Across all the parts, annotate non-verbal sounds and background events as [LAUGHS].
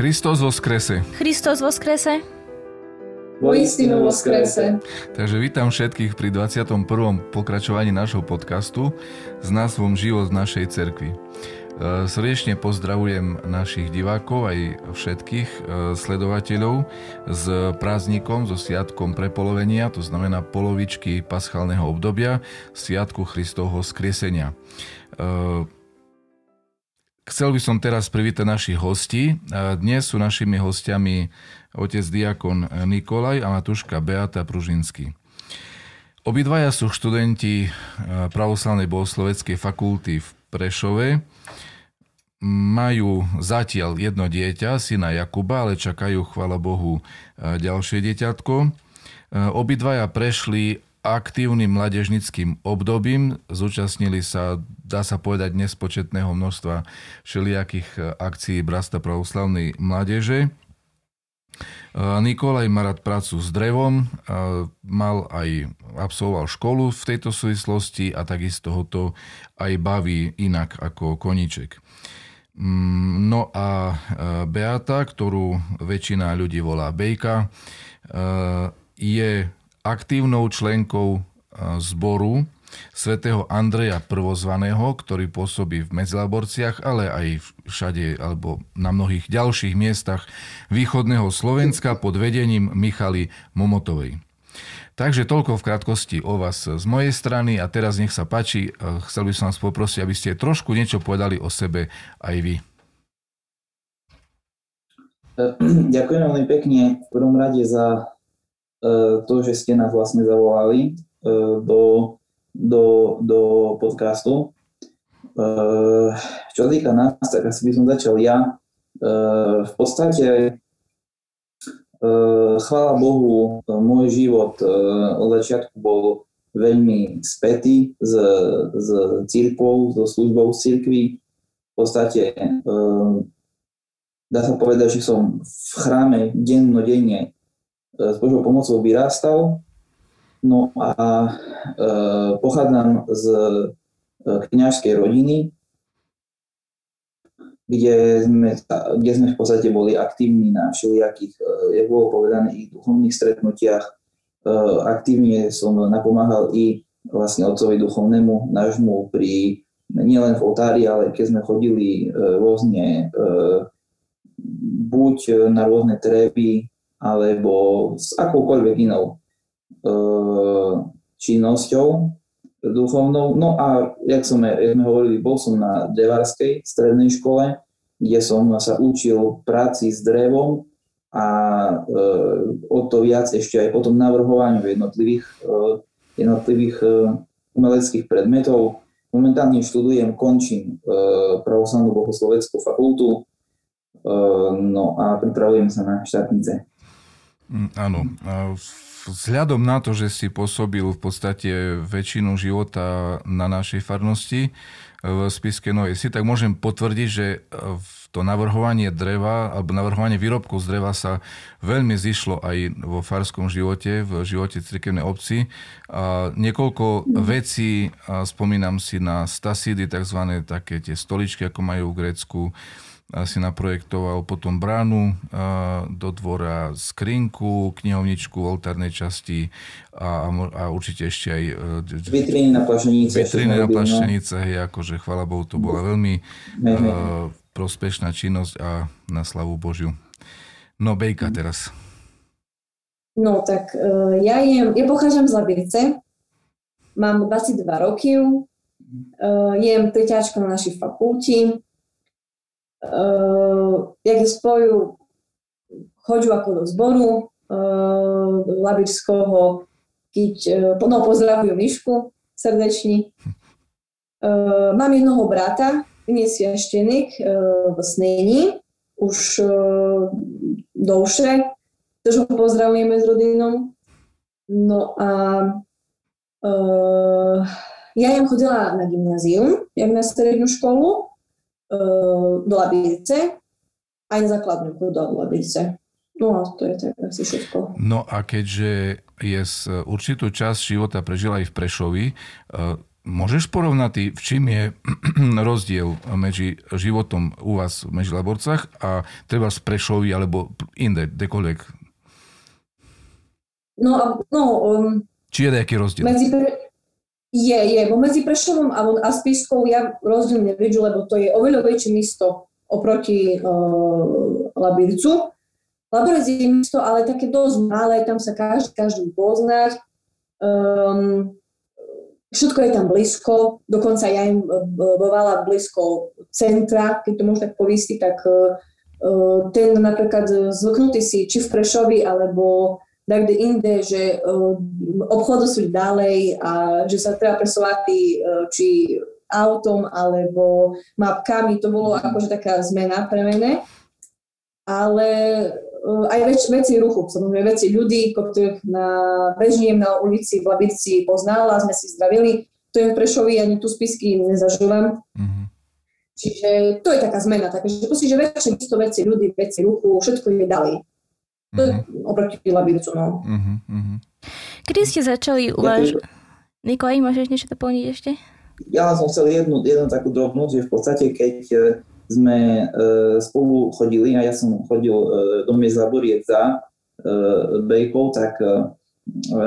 Skrese. Christos skrese. Voistinu skrese. Takže vítam všetkých pri 21. pokračovaní nášho podcastu s názvom Život v našej cerkvi. E, srdečne pozdravujem našich divákov aj všetkých e, sledovateľov s prázdnikom, so sviatkom prepolovenia, to znamená polovičky paschálneho obdobia, sviatku Kristovho skriesenia. E, Chcel by som teraz privítať našich hostí. Dnes sú našimi hostiami otec diakon Nikolaj a matuška Beata Pružinsky. Obidvaja sú študenti pravoslavnej bohosloveckej fakulty v Prešove. Majú zatiaľ jedno dieťa, syna Jakuba, ale čakajú, chvala Bohu, ďalšie dieťatko. Obidvaja prešli aktívnym mladežnickým obdobím. Zúčastnili sa, dá sa povedať, nespočetného množstva všelijakých e, akcií Brasta pravoslavnej mládeže. E, Nikolaj má rád prácu s drevom, e, mal aj, absolvoval školu v tejto súvislosti a takisto ho to aj baví inak ako koniček. Mm, no a Beata, ktorú väčšina ľudí volá Bejka, je aktívnou členkou zboru svätého Andreja Prvozvaného, ktorý pôsobí v Medzilaborciach, ale aj všade alebo na mnohých ďalších miestach východného Slovenska pod vedením Michaly Momotovej. Takže toľko v krátkosti o vás z mojej strany a teraz nech sa páči, chcel by som vás poprosiť, aby ste trošku niečo povedali o sebe aj vy. [CLEARS THROAT] Ďakujem veľmi pekne v prvom rade za E, to, že ste nás vlastne zavolali e, do, do, do podcastu. E, čo týka nás, tak asi by som začal ja. V podstate, chvála Bohu, môj život od začiatku bol veľmi spätý s, s církvou, so službou v. V podstate dá sa povedať, že som v chráme dennodenne s Božou pomocou vyrástal. No a e, pochádzam z e, kniažskej rodiny, kde sme, kde sme v podstate boli aktívni na všelijakých, e, jak bolo povedané, ich duchovných stretnutiach. E, aktívne som napomáhal i vlastne otcovi duchovnému nášmu pri nielen v oltári, ale keď sme chodili e, rôzne e, buď na rôzne tréby, alebo s akoukoľvek inou e, činnosťou duchovnou. No a, jak, som, jak sme hovorili, bol som na Devárskej strednej škole, kde som sa učil práci s drevom a e, o to viac ešte aj potom navrhovaniu jednotlivých, e, jednotlivých e, umeleckých predmetov. Momentálne študujem, končím e, pravoslavnú bohosloveckú fakultu, e, no a pripravujem sa na štátnice. Mm, áno. Vzhľadom na to, že si pôsobil v podstate väčšinu života na našej farnosti e, v Spiske Novej Si, tak môžem potvrdiť, že e, to navrhovanie dreva alebo navrhovanie výrobkov z dreva sa veľmi zišlo aj vo farskom živote, v živote cirkevnej obci. A niekoľko vecí, spomínam si na stasidy, tzv. také tie stoličky, ako majú v Grécku, si naprojektoval potom bránu do dvora, skrinku, knihovničku v oltárnej časti a, a určite ešte aj... E, Vitríny na plašenice. Vitríny na no. plašenice, hej, akože chvala Bohu, to bola veľmi uh, prospešná činnosť a na slavu Božiu. No, Bejka teraz. No tak uh, ja, jem, ja pochádzam z Labice, mám 22 roky, uh, jem peťačka na našej fakulti, uh, jak spoju choďu ako do zboru uh, Labičského, keď uh, no, pozdravujú Mišku srdečne. Uh, mám jednoho brata, dnes sviaštenik uh, v Snení, už uh, dlhšie, takže ho pozdravujeme s rodinou. No a uh, ja jem chodila na gymnázium, jak na strednú školu, do Labice, aj na základnú do Labice. No a to je tak asi všetko. No a keďže je z určitú časť života prežila aj v Prešovi, môžeš porovnať, v čím je [CLEARS THROAT] rozdiel medzi životom u vás v Mežilaborcach a treba z Prešovy alebo inde, kdekoľvek? No, no um, Či je nejaký rozdiel? Medzi pre... Je, je. Bo medzi Prešovom a, a Spiskou ja rozdiel nevidím, lebo to je oveľa väčšie mesto oproti uh, Labircu. Laborec je mesto, ale také dosť malé, tam sa každý, každý poznať. Um, všetko je tam blízko, dokonca ja im bovala blízko centra, keď to môžem tak povistiť, tak uh, ten napríklad zvyknutý si či v Prešovi, alebo kde inde, že uh, obchody sú ďalej a že sa treba presovať uh, či autom alebo mapkami, to bolo akože taká zmena pre mene. Ale uh, aj väč, veci ruchu, samozrejme veci ľudí, ktorých na bežniem na ulici v Labici poznala, sme si zdravili, to je v Prešovi, ani tu spisky nezažívam. Mm-hmm. Čiže to je taká zmena, takže že väčšie mesto, veci ľudí, veci ruchu, všetko je ďalej. Uh-huh. oproti Labicu, no. Uh-huh, uh-huh. Kedy ste začali uvažovať? Nikolaj, môžeš niečo doplniť ešte? Ja som chcel jednu, jednu takú drobnúť, že v podstate keď e, sme e, spolu chodili a ja som chodil e, do miest Laboriec za Bejkov, tak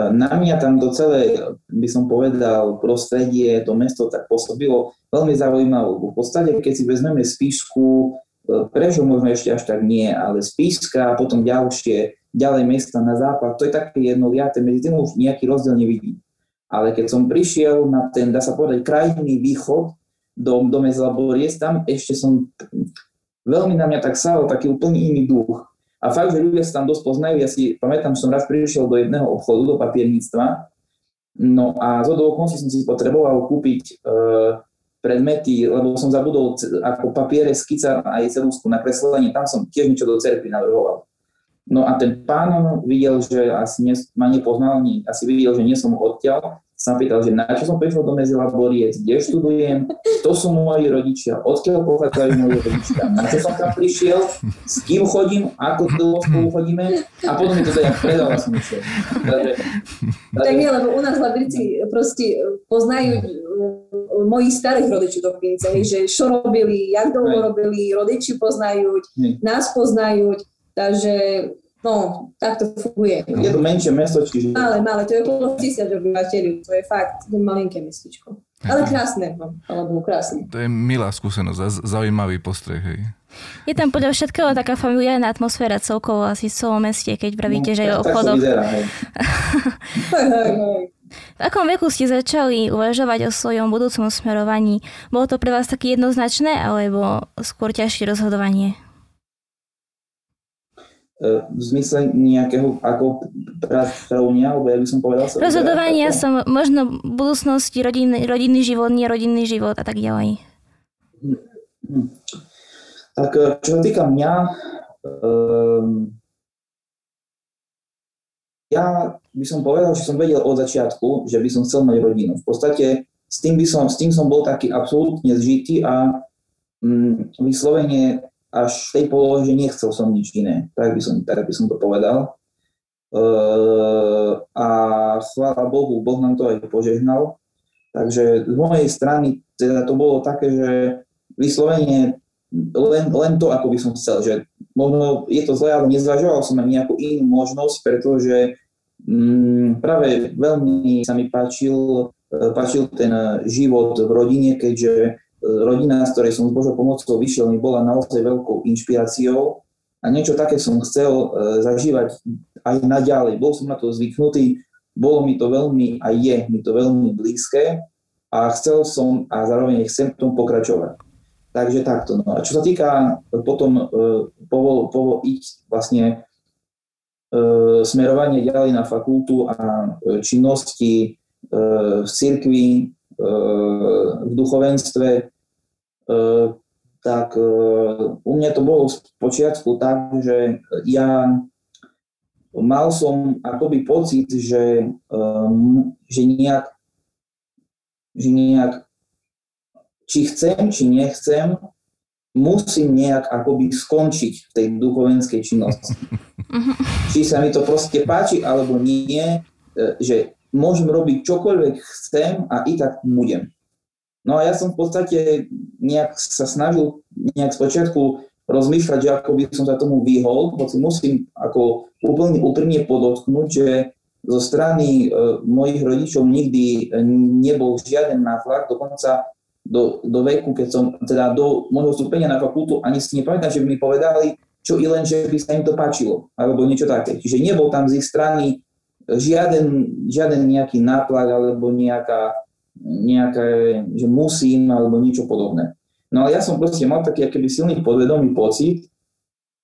na mňa tam do celé, by som povedal, prostredie, to mesto tak pôsobilo veľmi zaujímavé. V podstate, keď si vezmeme spíšku, Prečo možno ešte až tak nie, ale Spíska a potom ďalšie, ďalej mesta na západ, to je také jednoliaté, medzi tým už nejaký rozdiel nevidím. Ale keď som prišiel na ten, dá sa povedať, krajný východ do, do Mezlaboriec, tam ešte som, veľmi na mňa tak sál taký úplne iný duch. A fakt, že ľudia sa tam dosť poznajú, ja si pamätám, že som raz prišiel do jedného obchodu, do papierníctva, no a zo do som si potreboval kúpiť uh, predmety, lebo som zabudol ako papiere, skica aj celúsku na kreslenie, tam som tiež niečo do cerky navrhoval. No a ten pán videl, že asi nie, ma nepoznal, asi videl, že nie som odtiaľ, sa pýtal, že na čo som prišiel do Mezilaboriec, kde študujem, kto sú moji rodičia, odkiaľ pochádzajú moji rodičia, na čo som tam prišiel, s kým chodím, ako dlho spolu chodíme? A potom mi to teda predala som išiel. Tak nie, lebo u nás Labrici proste poznajú mojich starých rodičov dokonca, že čo robili, jak dlho robili, rodiči poznajú, nás poznajú, takže No, tak to funguje. Je to menšie mesto, čiže... Malé, malé, to je okolo 10 obyvateľov, to je fakt, to je malinké mestečko. Ale krásne, no, alebo krásne. To je milá skúsenosť, zaujímavý postreh, hej. Je tam podľa všetkého taká familiárna atmosféra celkovo asi v celom meste, keď pravíte, no, že je obchodok. Vyzerá, [LAUGHS] [LAUGHS] hej. hej, hej, hej. V akom veku ste začali uvažovať o svojom budúcom smerovaní? Bolo to pre vás také jednoznačné, alebo skôr ťažšie rozhodovanie? E, v zmysle nejakého ako pracovnia, alebo ja by som povedal... Rozhodovania ako... som možno budúcnosti rodinný, rodinný život, nie rodinný život a tak ďalej. Hm, hm. Tak e, čo sa týka mňa, um, ja by som povedal, že som vedel od začiatku, že by som chcel mať rodinu. V podstate s tým, by som, s tým som bol taký absolútne zžitý a um, vyslovene až v tej polohe, že nechcel som nič iné. Tak by som, tak by som to povedal. Uh, a chvála Bohu, Boh nám to aj požehnal. Takže z mojej strany teda to bolo také, že vyslovene len, len to, ako by som chcel, že možno je to zle, ale nezvažoval som aj nejakú inú možnosť, pretože mm, práve veľmi sa mi páčil, páčil ten život v rodine, keďže rodina, z ktorej som s Božou pomocou vyšiel, mi bola naozaj veľkou inšpiráciou a niečo také som chcel e, zažívať aj naďalej. Bol som na to zvyknutý, bolo mi to veľmi a je mi to veľmi blízke a chcel som a zároveň chcem v tom pokračovať. Takže takto. No a čo sa týka potom e, povol, povol ísť vlastne e, smerovanie ďalej na fakultu a e, činnosti e, v cirkvi, e, v duchovenstve, E, tak e, u mňa to bolo z počiatku tak, že ja mal som akoby pocit, že, e, že nejak, že nejak či chcem, či nechcem, musím nejak akoby skončiť v tej duchovenskej činnosti. Mhm. Či sa mi to proste páči, alebo nie, že môžem robiť čokoľvek chcem a i tak budem. No a ja som v podstate nejak sa snažil nejak spočiatku rozmýšľať, že ako by som sa tomu vyhol, hoci musím ako úplne úprimne podotknúť, že zo strany e, mojich rodičov nikdy nebol žiaden nátlak, dokonca do, do veku, keď som, teda do môjho vstúpenia na fakultu, ani si nepamätám, že by mi povedali, čo i len, že by sa im to páčilo, alebo niečo také. Čiže nebol tam z ich strany žiaden, žiaden nejaký nátlak alebo nejaká, nejaké, že musím alebo niečo podobné. No ale ja som proste mal taký akýby silný podvedomý pocit,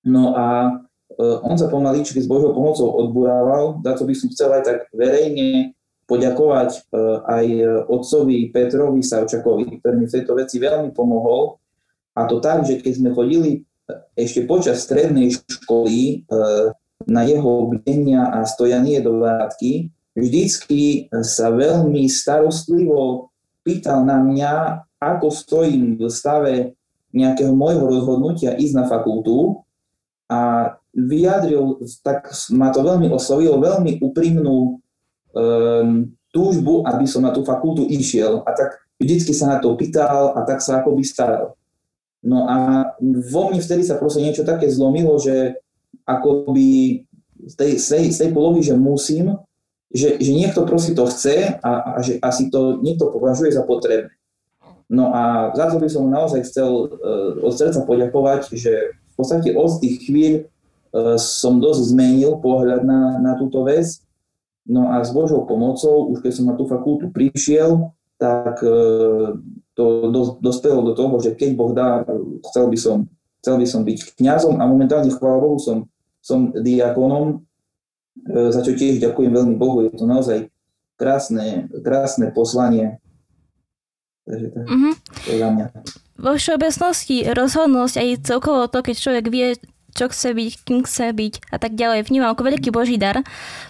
no a e, on sa pomaličky s Božou pomocou odburával, za to by som chcel aj tak verejne poďakovať e, aj otcovi Petrovi Savčakovi, ktorý mi v tejto veci veľmi pomohol. A to tak, že keď sme chodili ešte počas strednej školy e, na jeho bdenia a stojanie do vrátky, vždycky sa veľmi starostlivo pýtal na mňa, ako stojím v stave nejakého môjho rozhodnutia ísť na fakultu a vyjadril, tak ma to veľmi oslovilo, veľmi úprimnú um, túžbu, aby som na tú fakultu išiel a tak vždycky sa na to pýtal a tak sa akoby staral. No a vo mne vtedy sa proste niečo také zlomilo, že akoby z tej, z tej, z tej polohy, že musím, že, že niekto proste to chce a, a že asi to niekto považuje za potrebné. No a za to by som naozaj chcel uh, od srdca poďakovať, že v podstate od tých chvíľ uh, som dosť zmenil pohľad na, na túto vec. No a s Božou pomocou, už keď som na tú fakultu prišiel, tak uh, to dos, dospelo do toho, že keď Boh dá, chcel by som, chcel by som byť kňazom a momentálne, chvála Bohu, som som diakonom, e, za čo tiež ďakujem veľmi Bohu. Je to naozaj krásne, krásne poslanie. Takže to, mm-hmm. to je za mňa. Vo všeobecnosti rozhodnosť aj celkovo to, keď človek vie, čo chce byť, kým chce byť a tak ďalej. Vnímam ako veľký boží dar,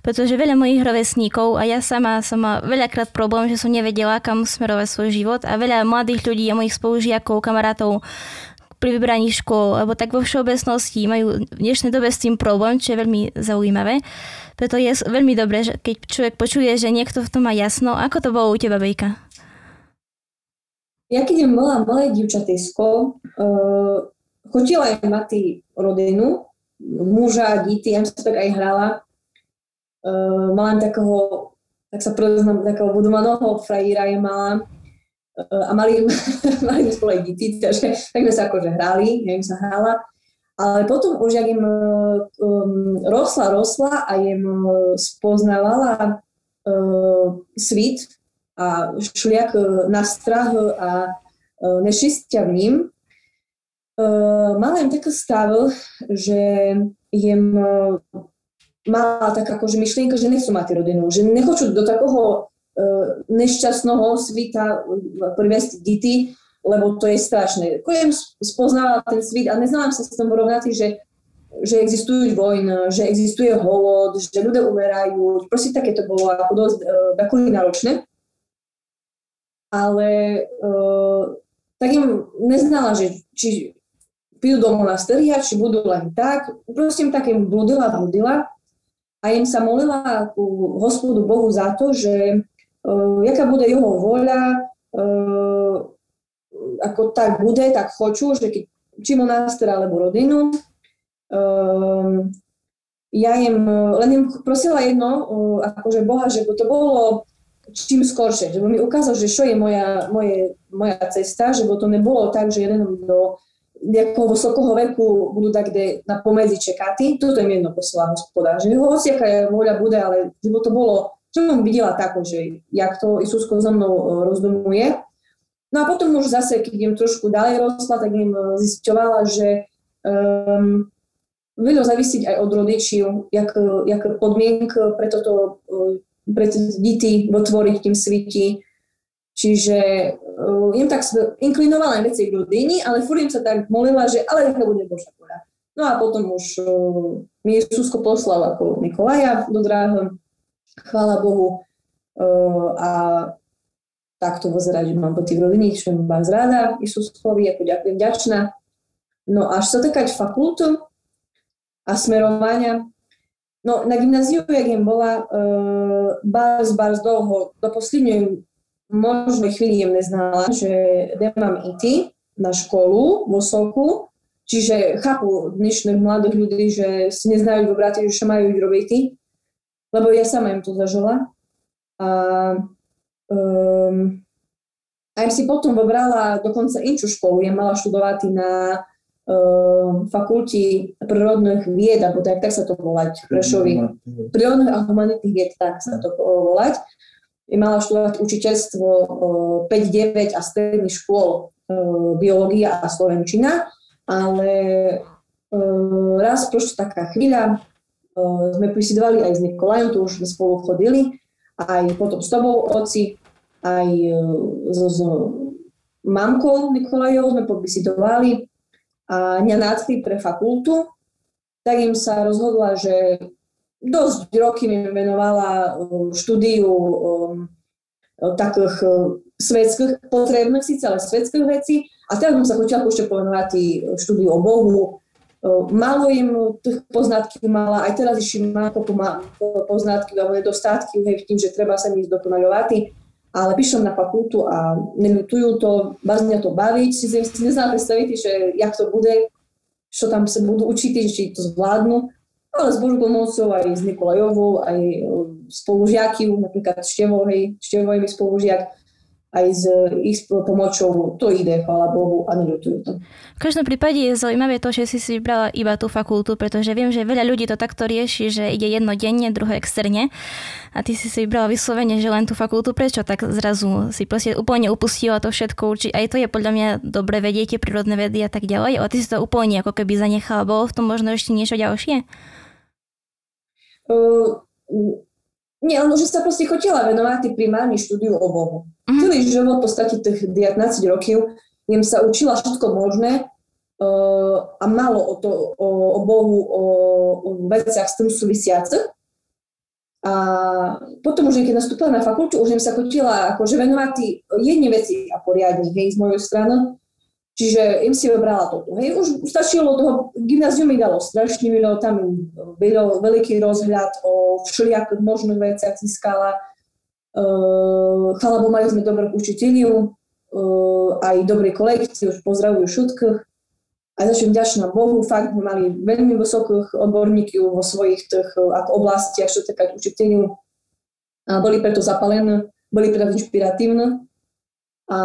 pretože veľa mojich rovesníkov a ja sama som mala veľakrát problém, že som nevedela, kam smerovať svoj život a veľa mladých ľudí a mojich spolužiakov, kamarátov pri vybraní škôl, alebo tak vo všeobecnosti majú v dnešnej dobe s tým problém, čo je veľmi zaujímavé. Preto je veľmi dobré, že keď človek počuje, že niekto v tom má jasno. Ako to bolo u teba, Bejka? Ja keď bola malé dievčatejsko, uh, chodila aj mati rodinu, muža, díty, ja som tak aj hrala. Uh, mala takého, tak sa proznám, takého budovaného frajíra je mala a mali, [LAUGHS] mali sme spolu aj deti, takže tak sme sa akože hrali, ja im sa hrala. Ale potom už, jak im um, rosla, rosla a im uh, spoznávala uh, svit a šliak uh, na strach a uh, nešistia v ním, uh, mala im taký stav, že im uh, mala tak akože myšlienka, že nechcú mať rodinu, že nechcú do takého E, nešťastného svita priviesť deti, lebo to je strašné. Kojem spoznávala ten svit a neznám sa s tom porovnať, že, že existujú vojny, že existuje holod, že ľudia umerajú. Proste také to bolo ako dosť uh, náročné. Ale uh, tak im neznala, že či prídu do monastéria, či budú len tak. Proste tak im bludila, bludila a im sa molila ku hospodu Bohu za to, že uh, jaká bude jeho voľa, uh, ako tak bude, tak chcú, že keď, či monastér alebo rodinu. Uh, ja im, len im prosila jedno, uh, akože Boha, že to bolo čím skoršie, že mi ukázal, že čo je moja, moje, moja cesta, že to nebolo tak, že jeden do nejakého vysokého veku budú tak kde na pomedzi čekati. Toto im jedno posiela hospoda, že hoci aká voľa bude, ale že to bolo čo som videla tako, že jak to Isusko so mnou e, rozdomuje. No a potom už zase, keď im trošku ďalej rostla, tak im e, zisťovala, že um, veľa zavisiť aj od rodičiu, jak, jak podmienk pre toto, e, pre deti vytvoriť tým sviti. Čiže uh, im tak inklinovala veci k rodiny, ale furt im sa tak molila, že ale to bude Božia voľa. No a potom už uh, mi Isusko poslal ako Nikolaja do dráhy chvála Bohu a takto pozerať, že mám po tých rodiny, čo mám zrada Isuskovi, ako ďakujem ďačná. No až sa takať fakultu a smerovania, No, na gymnáziu, jak jem bola, uh, bars, bars dlho, do poslednej možnej chvíli jem neznala, že nemám IT na školu vo Soku, čiže chápu dnešných mladých ľudí, že si neznajú vybrať, že čo majú robiť lebo ja sama im to zažila. A um, a ja si potom vybrala dokonca inčú školu. Ja mala študovať na uh, fakulti prírodných vied, alebo tak, tak sa to volať, Prešovi. Prírodných a humanitných vied, tak sa to volať. Mala študovať učiteľstvo uh, 5-9 a stredných škôl uh, biológia a slovenčina, ale uh, raz prošla taká chvíľa, sme prisidovali aj s Nikolajom, tu už sme spolu chodili, aj potom s tobou, oci, aj so, so mamkou Nikolajov sme podvisitovali a mňa nadchli pre fakultu, tak im sa rozhodla, že dosť roky mi venovala štúdiu um, takých svetských, potrebných síce, ale svetských vecí. A teraz som sa chodila ešte povenovať štúdiu o Bohu. Malo im tých poznatky mala, aj teraz ešte má poznatky alebo nedostatky v tým, že treba sa mi zdokonaľovať ale píšem na fakultu a neľutujú to, vás mňa to baviť, si, si neznám predstaviť, že jak to bude, čo tam sa budú učiť, či to zvládnu, ale s Božou pomocou aj s Nikolajovou, aj e, spolužiaky, napríklad Števo, hej, Števo mi spolužiak, aj s ich pomocou to ide, chvála Bohu, a neľutujú to. V každom prípade je zaujímavé to, že si si vybrala iba tú fakultu, pretože viem, že veľa ľudí to takto rieši, že ide jedno denne, druhé externe a ty si si vybrala vyslovene, že len tú fakultu, prečo tak zrazu si proste úplne upustila to všetko, či aj to je podľa mňa dobre vedieť, prírodné vedy a tak ďalej, ale ty si to úplne ako keby zanechala, bolo v tom možno ešte niečo ďalšie? Uh, nie, len že sa proste chodila venovať primárne štúdiu o Bohu. Mm-hmm. Celý život, v podstate tých 19 rokov, jem sa učila všetko možné uh, a malo o, to, o, o Bohu, o, o veciach s tým súvisiacich. A potom už, keď nastúpila na fakultu, už sa chodila akože venovať jedne veci a poriadne, hej, z mojej strany. Čiže im si vybrala toto. Hej, už stačilo toho, gymnázium mi dalo strašne veľa, tam bylo veľký rozhľad o všelijakých možných veciach získala. Uh, chvala mali sme dobrú učiteľiu, uh, aj dobré kolekcie, už pozdravujú všetkých. A za vďačná Bohu, fakt sme mali veľmi vysokých odborníkov vo svojich tých ako oblastiach, čo taká učiteľiu. A boli preto zapalené, boli preto inšpiratívne. A,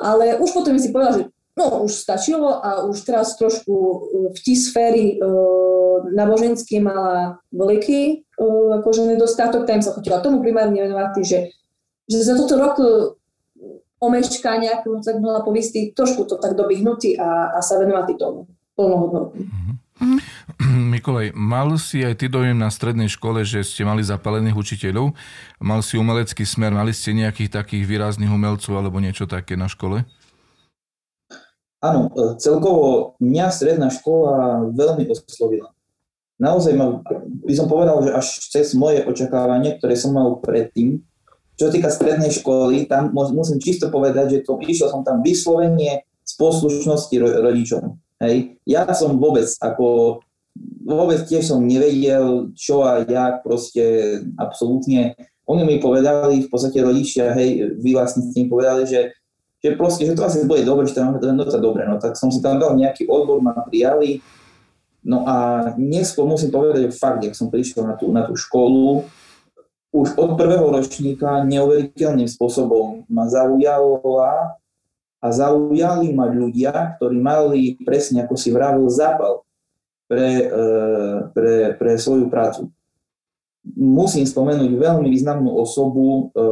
ale už potom si povedal, že No už stačilo a už teraz trošku e, v tí sféry e, náboženské mala veľký e, akože nedostatok, tam sa chodila tomu primárne venovať, že, že za toto rok omeškania, ako tak mohla povistý, trošku to tak dobihnutý a, a sa venovať tomu plnohodnotne. Mm-hmm. [CLEARS THROAT] Mikolaj, mal si aj ty dojem na strednej škole, že ste mali zapalených učiteľov? Mal si umelecký smer, mali ste nejakých takých výrazných umelcov alebo niečo také na škole? Áno, e, celkovo mňa stredná škola veľmi oslovila. Naozaj ma, by som povedal, že až cez moje očakávanie, ktoré som mal predtým, čo sa týka strednej školy, tam musím čisto povedať, že to, išiel som tam vyslovenie z poslušnosti rodičom. Hej. Ja som vôbec ako vôbec tiež som nevedel, čo a jak, proste absolútne. Oni mi povedali, v podstate rodičia, hej, vy vlastne s tým povedali, že že proste, že to asi bude dobre, že tam no to dobre, no tak som si tam dal nejaký odbor, ma prijali, no a neskôr musím povedať, že fakt, jak som prišiel na tú, na tú školu, už od prvého ročníka neuveriteľným spôsobom ma zaujala a zaujali ma ľudia, ktorí mali presne, ako si vravil, zápal pre, e, pre, pre svoju prácu. Musím spomenúť veľmi významnú osobu e,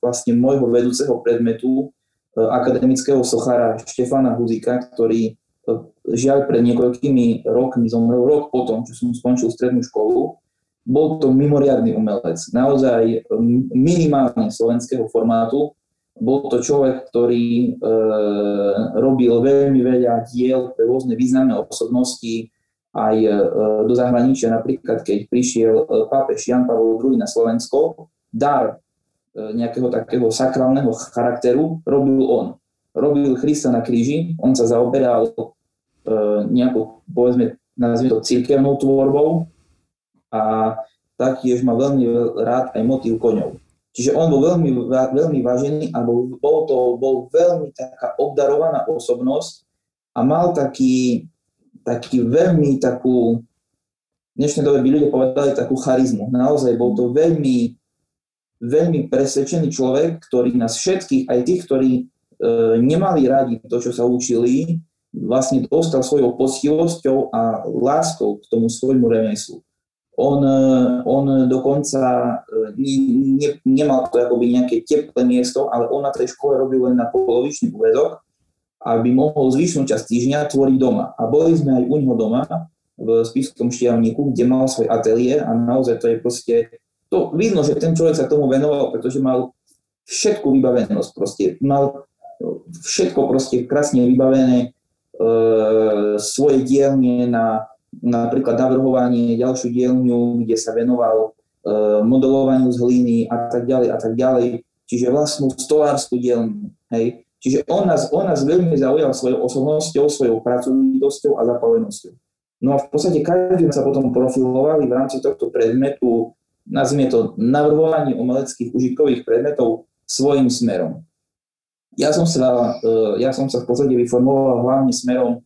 vlastne môjho vedúceho predmetu, akademického sochára Štefana Huzika, ktorý e, žiaľ pred niekoľkými rokmi zomrel, rok potom, čo som skončil strednú školu. Bol to mimoriadný umelec, naozaj e, minimálne slovenského formátu. Bol to človek, ktorý e, robil veľmi veľa diel pre rôzne významné osobnosti, aj e, do zahraničia, napríklad keď prišiel pápež Jan Pavel II na Slovensko, dar E, nejakého takého sakrálneho charakteru robil on. Robil Krista na kríži, on sa zaoberal e, nejakou, povedzme, nazvime to církevnou tvorbou a taktiež má veľmi rád aj motív koňov. Čiže on bol veľmi, veľmi vážený a bol, bol, to, bol veľmi taká obdarovaná osobnosť a mal taký, taký veľmi takú, v dnešnej dobe by ľudia povedali takú charizmu. Naozaj bol to veľmi, veľmi presvedčený človek, ktorý nás všetkých, aj tých, ktorí e, nemali radi to, čo sa učili, vlastne dostal svojou postivosťou a láskou k tomu svojmu remeslu. On, eh, on dokonca eh, ne, nemal to akoby nejaké teplé miesto, ale on na tej škole robil len na polovičný úvedok, aby mohol zvyšnú časť týždňa tvoriť doma. A boli sme aj u neho doma v Spiskom štiavníku, kde mal svoj ateliér a naozaj to je proste, to vidno, že ten človek sa tomu venoval, pretože mal všetku vybavenosť proste, mal všetko proste krásne vybavené, E, svoje dielne na napríklad navrhovanie ďalšiu dielňu, kde sa venoval e, modelovaniu z hliny a tak ďalej a tak ďalej. Čiže vlastnú stolárskú dielňu. Hej. Čiže on nás, on nás veľmi zaujal svojou osobnosťou, svojou pracovitosťou a zapovenosťou. No a v podstate každý sa potom profilovali v rámci tohto predmetu, nazvime to navrhovanie umeleckých užitkových predmetov svojim smerom. Ja som sa, e, ja som sa v podstate vyformoval hlavne smerom e,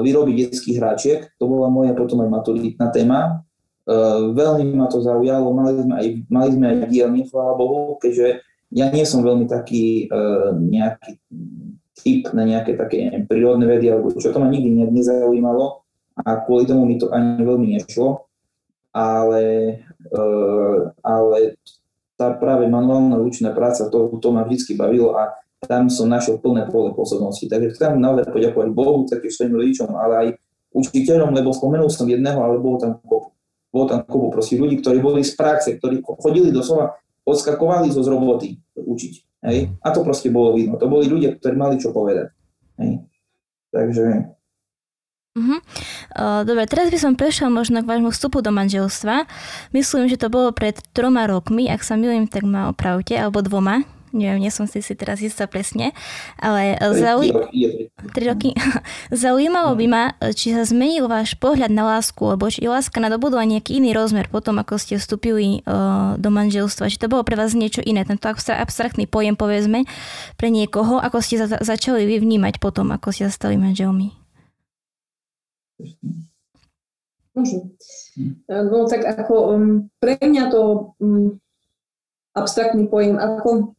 výroby detských hráčiek. To bola moja potom aj maturitná téma. E, veľmi ma to zaujalo, mali sme aj, mali sme aj dielne, chvála Bohu, keďže ja nie som veľmi taký nejaký typ na nejaké také neviem, prírodné vedy, alebo čo to ma nikdy nezaujímalo a kvôli tomu mi to ani veľmi nešlo. Ale, ale tá práve manuálna ručná práca, to, to ma vždy bavilo a tam som našiel plné pole pôsobnosti. Takže chcem naozaj poďakovať Bohu, taktiež svojim rodičom, ale aj učiteľom, lebo spomenul som jedného, ale bolo tam kopu. Bolo tam kopu proste ľudí, ktorí boli z praxe, ktorí chodili doslova, odskakovali zo z roboty učiť. Hej? A to proste bolo vidno. To boli ľudia, ktorí mali čo povedať. Hej? Takže Uh-huh. Dobre, teraz by som prešiel možno k vášmu vstupu do manželstva. Myslím, že to bolo pred troma rokmi, ak sa milím, tak ma opravte, alebo dvoma neviem, nie som si si teraz istá presne, ale zauj... 3 roky. [LAUGHS] Zaujímalo by ma, či sa zmenil váš pohľad na lásku, alebo či láska nadobudla nejaký iný rozmer potom, ako ste vstúpili uh, do manželstva. Či to bolo pre vás niečo iné, tento abstraktný pojem, povedzme, pre niekoho, ako ste za- začali vy vnímať potom, ako ste stali manželmi. Môžem. No tak ako um, pre mňa to um, abstraktný pojem, ako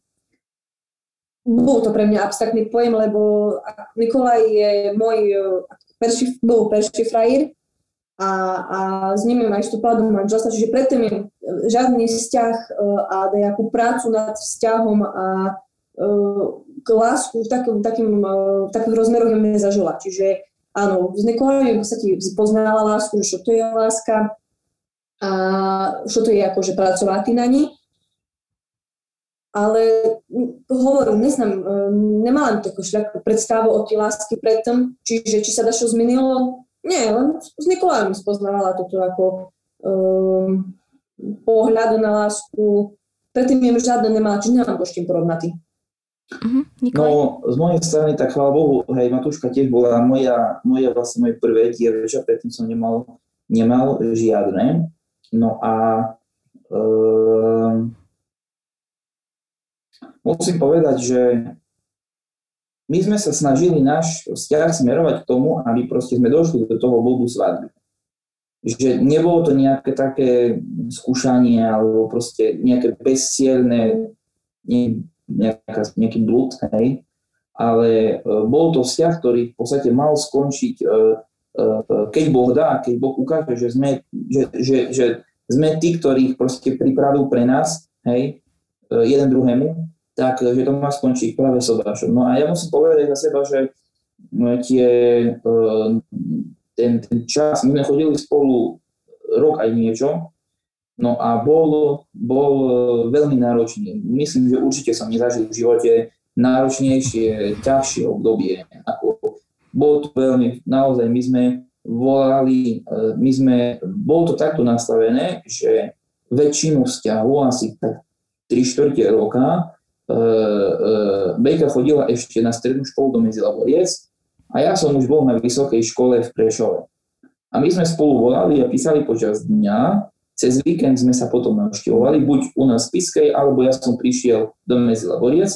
bol to pre mňa abstraktný pojem, lebo Nikolaj je môj e, perši, bol perší frajír a, a s ním aj štúpala do manželstva, čiže predtým je žiadny vzťah e, a nejakú prácu nad vzťahom a e, k lásku v takým, takým, v takých rozmeroch ja nezažila. Čiže áno, s Nikolajom v podstate poznala lásku, že to je láska a čo to je akože pracovať na ní ale hovorím, neznám, e, nemám takú šľakú predstavu o tej lásky predtým, čiže či sa dačo zmenilo, nie, len s Nikolajom spoznávala toto ako um, pohľadu na lásku. Predtým im žiadne nemala, čiže nemám to s tým porovnatý. Uh-huh, no, z mojej strany, tak chvála Bohu, hej, Matúška tiež bola moja, moja vlastne moje prvé dievča, predtým som nemal, nemal žiadne. No a um, musím povedať, že my sme sa snažili náš vzťah smerovať k tomu, aby proste sme došli do toho bodu svadby. Že nebolo to nejaké také skúšanie alebo proste nejaké bezcielné, nie, nejaká, nejaký blúd, hej, ale e, bol to vzťah, ktorý v podstate mal skončiť, e, e, keď Boh dá, keď Boh ukáže, že sme, že, že, že sme tí, ktorých proste pripravil pre nás, hej, jeden druhému, tak že to má skončiť práve sobášom. No a ja musím povedať za seba, že no, tie, ten, ten čas, my sme chodili spolu rok aj niečo, no a bol, bol veľmi náročný. Myslím, že určite som nezažil v živote náročnejšie, ťažšie obdobie. Ako, bolo to veľmi, naozaj my sme volali, e, my sme, bolo to takto nastavené, že väčšinu vzťahu, asi tak 3 čtvrte roka, E, e, Bejka chodila ešte na strednú školu do Medzilaboriec a ja som už bol na vysokej škole v Prešove. A my sme spolu volali a písali počas dňa cez víkend sme sa potom navštevovali, buď u nás v Piskej, alebo ja som prišiel do Mezila Boriec.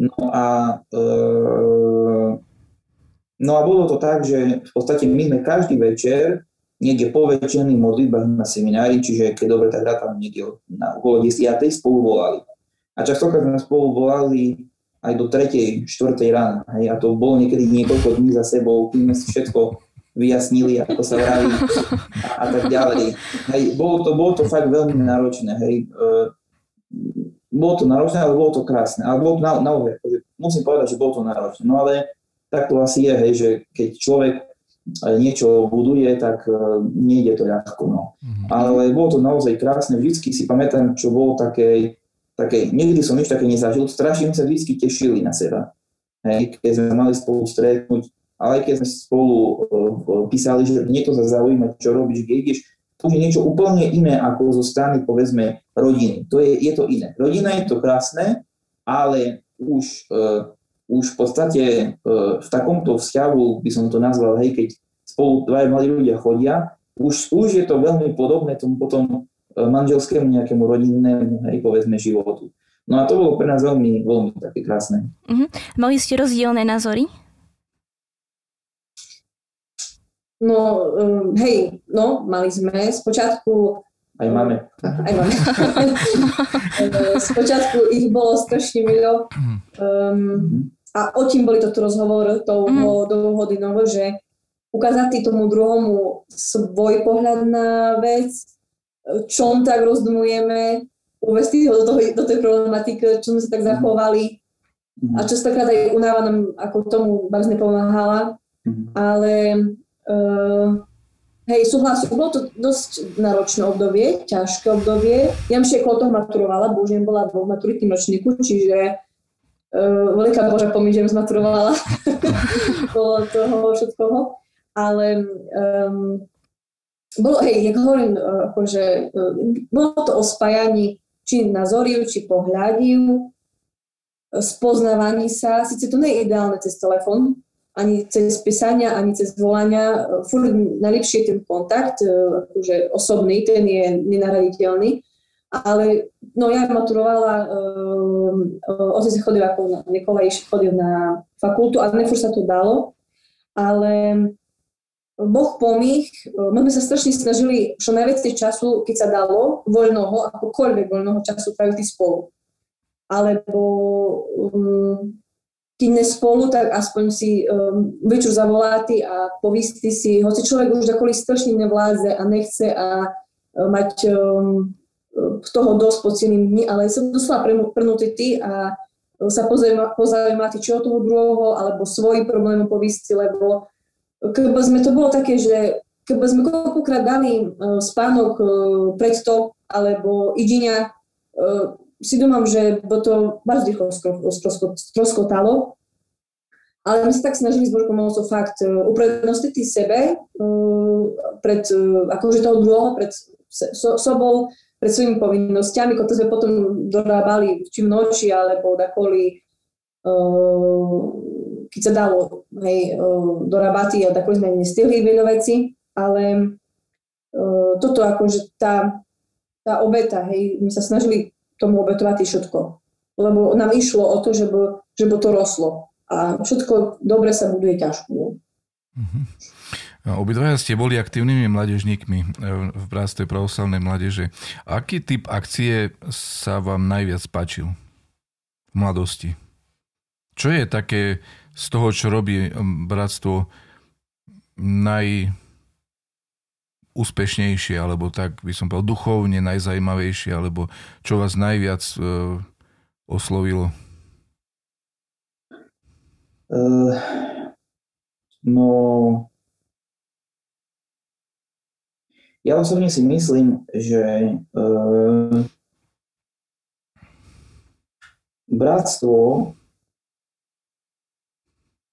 No a, e, no a bolo to tak, že v podstate my sme každý večer niekde po večerných modlitbách na seminári, čiže keď dobre, tak rátam niekde na okolo 10. spolu volali. A častokrát sme spolu volali aj do 3. 4. rána. Hej, a to bolo niekedy niekoľko dní za sebou, kým sme si všetko vyjasnili, ako sa vraví a, a tak ďalej. Hej, bolo, to, bolo to fakt veľmi náročné. Hej. E, bolo to náročné, ale bolo to krásne. Ale bolo to na, naozaj, musím povedať, že bolo to náročné. No ale tak to asi je, hej, že keď človek e, niečo buduje, tak uh, nejde to ľahko. No. Mm-hmm. Ale bolo to naozaj krásne. Vždycky si pamätám, čo bolo také také, nikdy som nič také nezažil, strašne sa vždy tešili na seba. Hej, keď sme mali spolu stretnúť, ale keď sme spolu uh, písali, že niekto sa zaujíma, čo robíš, kde ideš, to je niečo úplne iné ako zo strany, povedzme, rodiny. To je, je to iné. Rodina je to krásne, ale už, uh, už v podstate uh, v takomto vzťahu by som to nazval, hej, keď spolu dvaja mladí ľudia chodia, už, už je to veľmi podobné tomu potom manželskému nejakému rodinnému, hej, povedzme, životu. No a to bolo pre nás veľmi, veľmi také krásne. Uh-huh. Mali ste rozdielne názory? No, um, hej, no, mali sme. Spočiatku aj máme. Aj máme. [LAUGHS] Spočiatku ich bolo strašne veľa. Um, a o tým boli toto rozhovor toho mm. dôvodinovo, že ukázať tomu druhomu svoj pohľad na vec, čom tak rozdumujeme, uvesti ho do, toho, do tej problematiky, čo sme sa tak zachovali. Mm-hmm. A častokrát aj unáva nám ako tomu bardzo nepomáhala. Mm-hmm. Ale uh, hej, súhlasím, bolo to dosť náročné obdobie, ťažké obdobie. Ja ešte toho maturovala, bo už bola vo maturitním ročníku, čiže uh, veľká Boža pomí, že zmaturovala [LAUGHS] bolo toho všetkoho. Ale um, bolo, hej, jak hovorím, akože, bolo to o spájaní či nazoriu, či pohľadiu, e, spoznávaní sa, síce to nie je ideálne cez telefón, ani cez písania, ani cez volania, furt najlepšie ten kontakt, akože osobný, ten je nenahraditeľný, ale no ja maturovala, um, otec chodil ako Nikolaj chodil na fakultu, ale nefúr sa to dalo, ale Boh pomých, my sme sa strašne snažili čo najviac času, keď sa dalo, voľnoho, akokoľvek voľnoho času praviť spolu. Alebo um, keď ne spolu, tak aspoň si um, večer zavoláty a povísti si, hoci človek už takoli strašne nevládze a nechce a uh, mať um, toho dosť po celým dni, ale som doslova prnutý ty a sa pozaujímať, či o toho druhého, alebo svoj problém povísti, lebo keby sme to bolo také, že keby sme koľkokrát dali uh, spánok uh, pred to, alebo idenia, uh, si domám, že by to bardzo rýchlo stroskotalo. Ale my sa tak snažili s Božkou pomocou fakt uh, uprednostiť sebe uh, pred, uh, akože toho druhého, pred so, sobou, pred svojimi povinnosťami, to sme potom dorábali či v noči, alebo dakoli keď sa dalo hej, do rabaty a takové sme nestihli veľa veci, ale toto akože tá, tá obeta, hej, my sa snažili tomu obetovať všetko. Lebo nám išlo o to, že by, že by to roslo. A všetko dobre sa buduje ťažko. Mm-hmm. Obidvaja ste boli aktívnymi mladežníkmi e, v Bratstve pravoslavnej mládeže. Aký typ akcie sa vám najviac páčil v mladosti? Čo je také z toho, čo robí bratstvo najúspešnejšie, alebo tak by som povedal duchovne najzajímavejšie, alebo čo vás najviac uh, oslovilo? Uh, no, ja osobne si myslím, že uh, bratstvo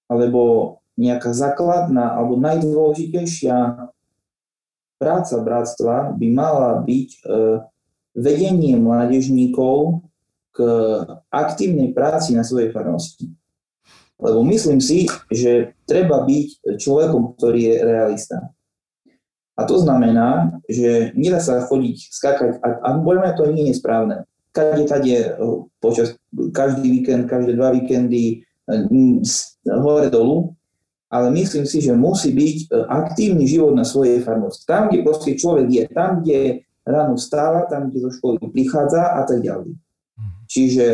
alebo nejaká základná alebo najdôležitejšia práca bratstva by mala byť e, vedenie mládežníkov k aktívnej práci na svojej farnosti. Lebo myslím si, že treba byť človekom, ktorý je realista. A to znamená, že nedá sa chodiť, skákať, a, a podľa mňa to nie je správne. Kade tade počas každý víkend, každé dva víkendy hore dolu, ale myslím si, že musí byť e, aktívny život na svojej farnosti. Tam, kde proste človek je, tam, kde ráno vstáva, tam, kde zo školy prichádza a tak ďalej. Mhm. Čiže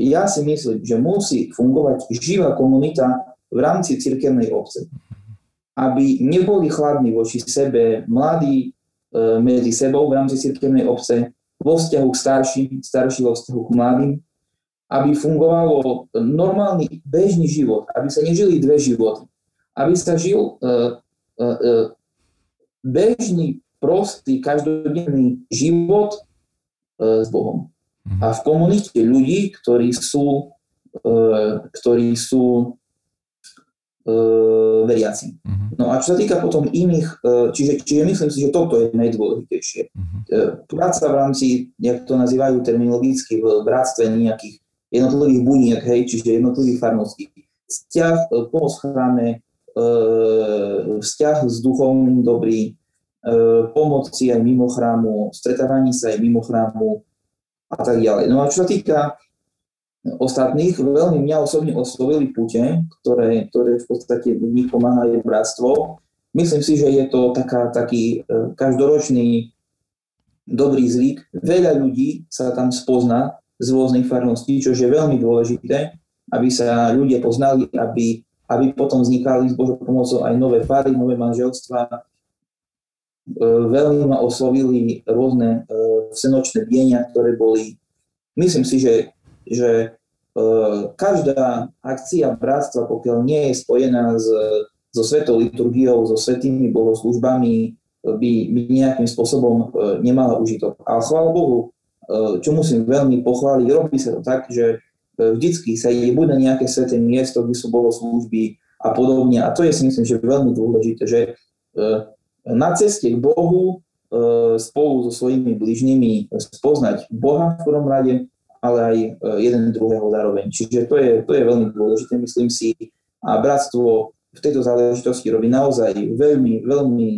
ja si myslím, že musí fungovať živá komunita v rámci cirkevnej obce. Aby neboli chladní voči sebe mladí e, medzi sebou v rámci cirkevnej obce, vo vzťahu k starším, starší vo vzťahu k mladým, aby fungovalo normálny bežný život, aby sa nežili dve životy aby sa žil uh, uh, uh, bežný, prostý, každodenný život s Bohom. Mhm. A v komunite ľudí, ktorí sú, ktorí sú veriaci. Uh-huh. No a čo sa týka potom iných, čiže, čiže myslím si, že toto je najdôležitejšie. Uh, práca v rámci, jak to nazývajú terminologicky, v bratstve nejakých jednotlivých buniek, hej, čiže jednotlivých farností. Vzťah, pomoc chráme, E, vzťah s duchovným dobrý, e, pomoci aj mimo chrámu, stretávanie sa aj mimo chrámu a tak ďalej. No a čo sa týka ostatných, veľmi mňa osobne oslovili pute, ktoré, ktoré v podstate v nich pomáhajú bratstvo. Myslím si, že je to taká, taký e, každoročný dobrý zvyk. Veľa ľudí sa tam spozná z rôznych farností, čo je veľmi dôležité, aby sa ľudia poznali, aby aby potom vznikali s Božou pomocou aj nové pary, nové manželstva. E, veľmi ma oslovili rôzne e, vsenočné dienia, ktoré boli. Myslím si, že, že e, každá akcia bratstva, pokiaľ nie je spojená s, so svetou liturgiou, so svetými bohoslužbami, by, by nejakým spôsobom nemala užitok. Ale chvála Bohu, čo musím veľmi pochváliť, robí sa to tak, že E, vždycky sa ide buď na nejaké sveté miesto, kde sú bohoslúžby a podobne. A to je si myslím, že veľmi dôležité, že e, na ceste k Bohu e, spolu so svojimi bližnými spoznať Boha v prvom rade, ale aj jeden druhého zároveň. Čiže to je, to je veľmi dôležité, myslím si. A bratstvo v tejto záležitosti robí naozaj veľmi, veľmi,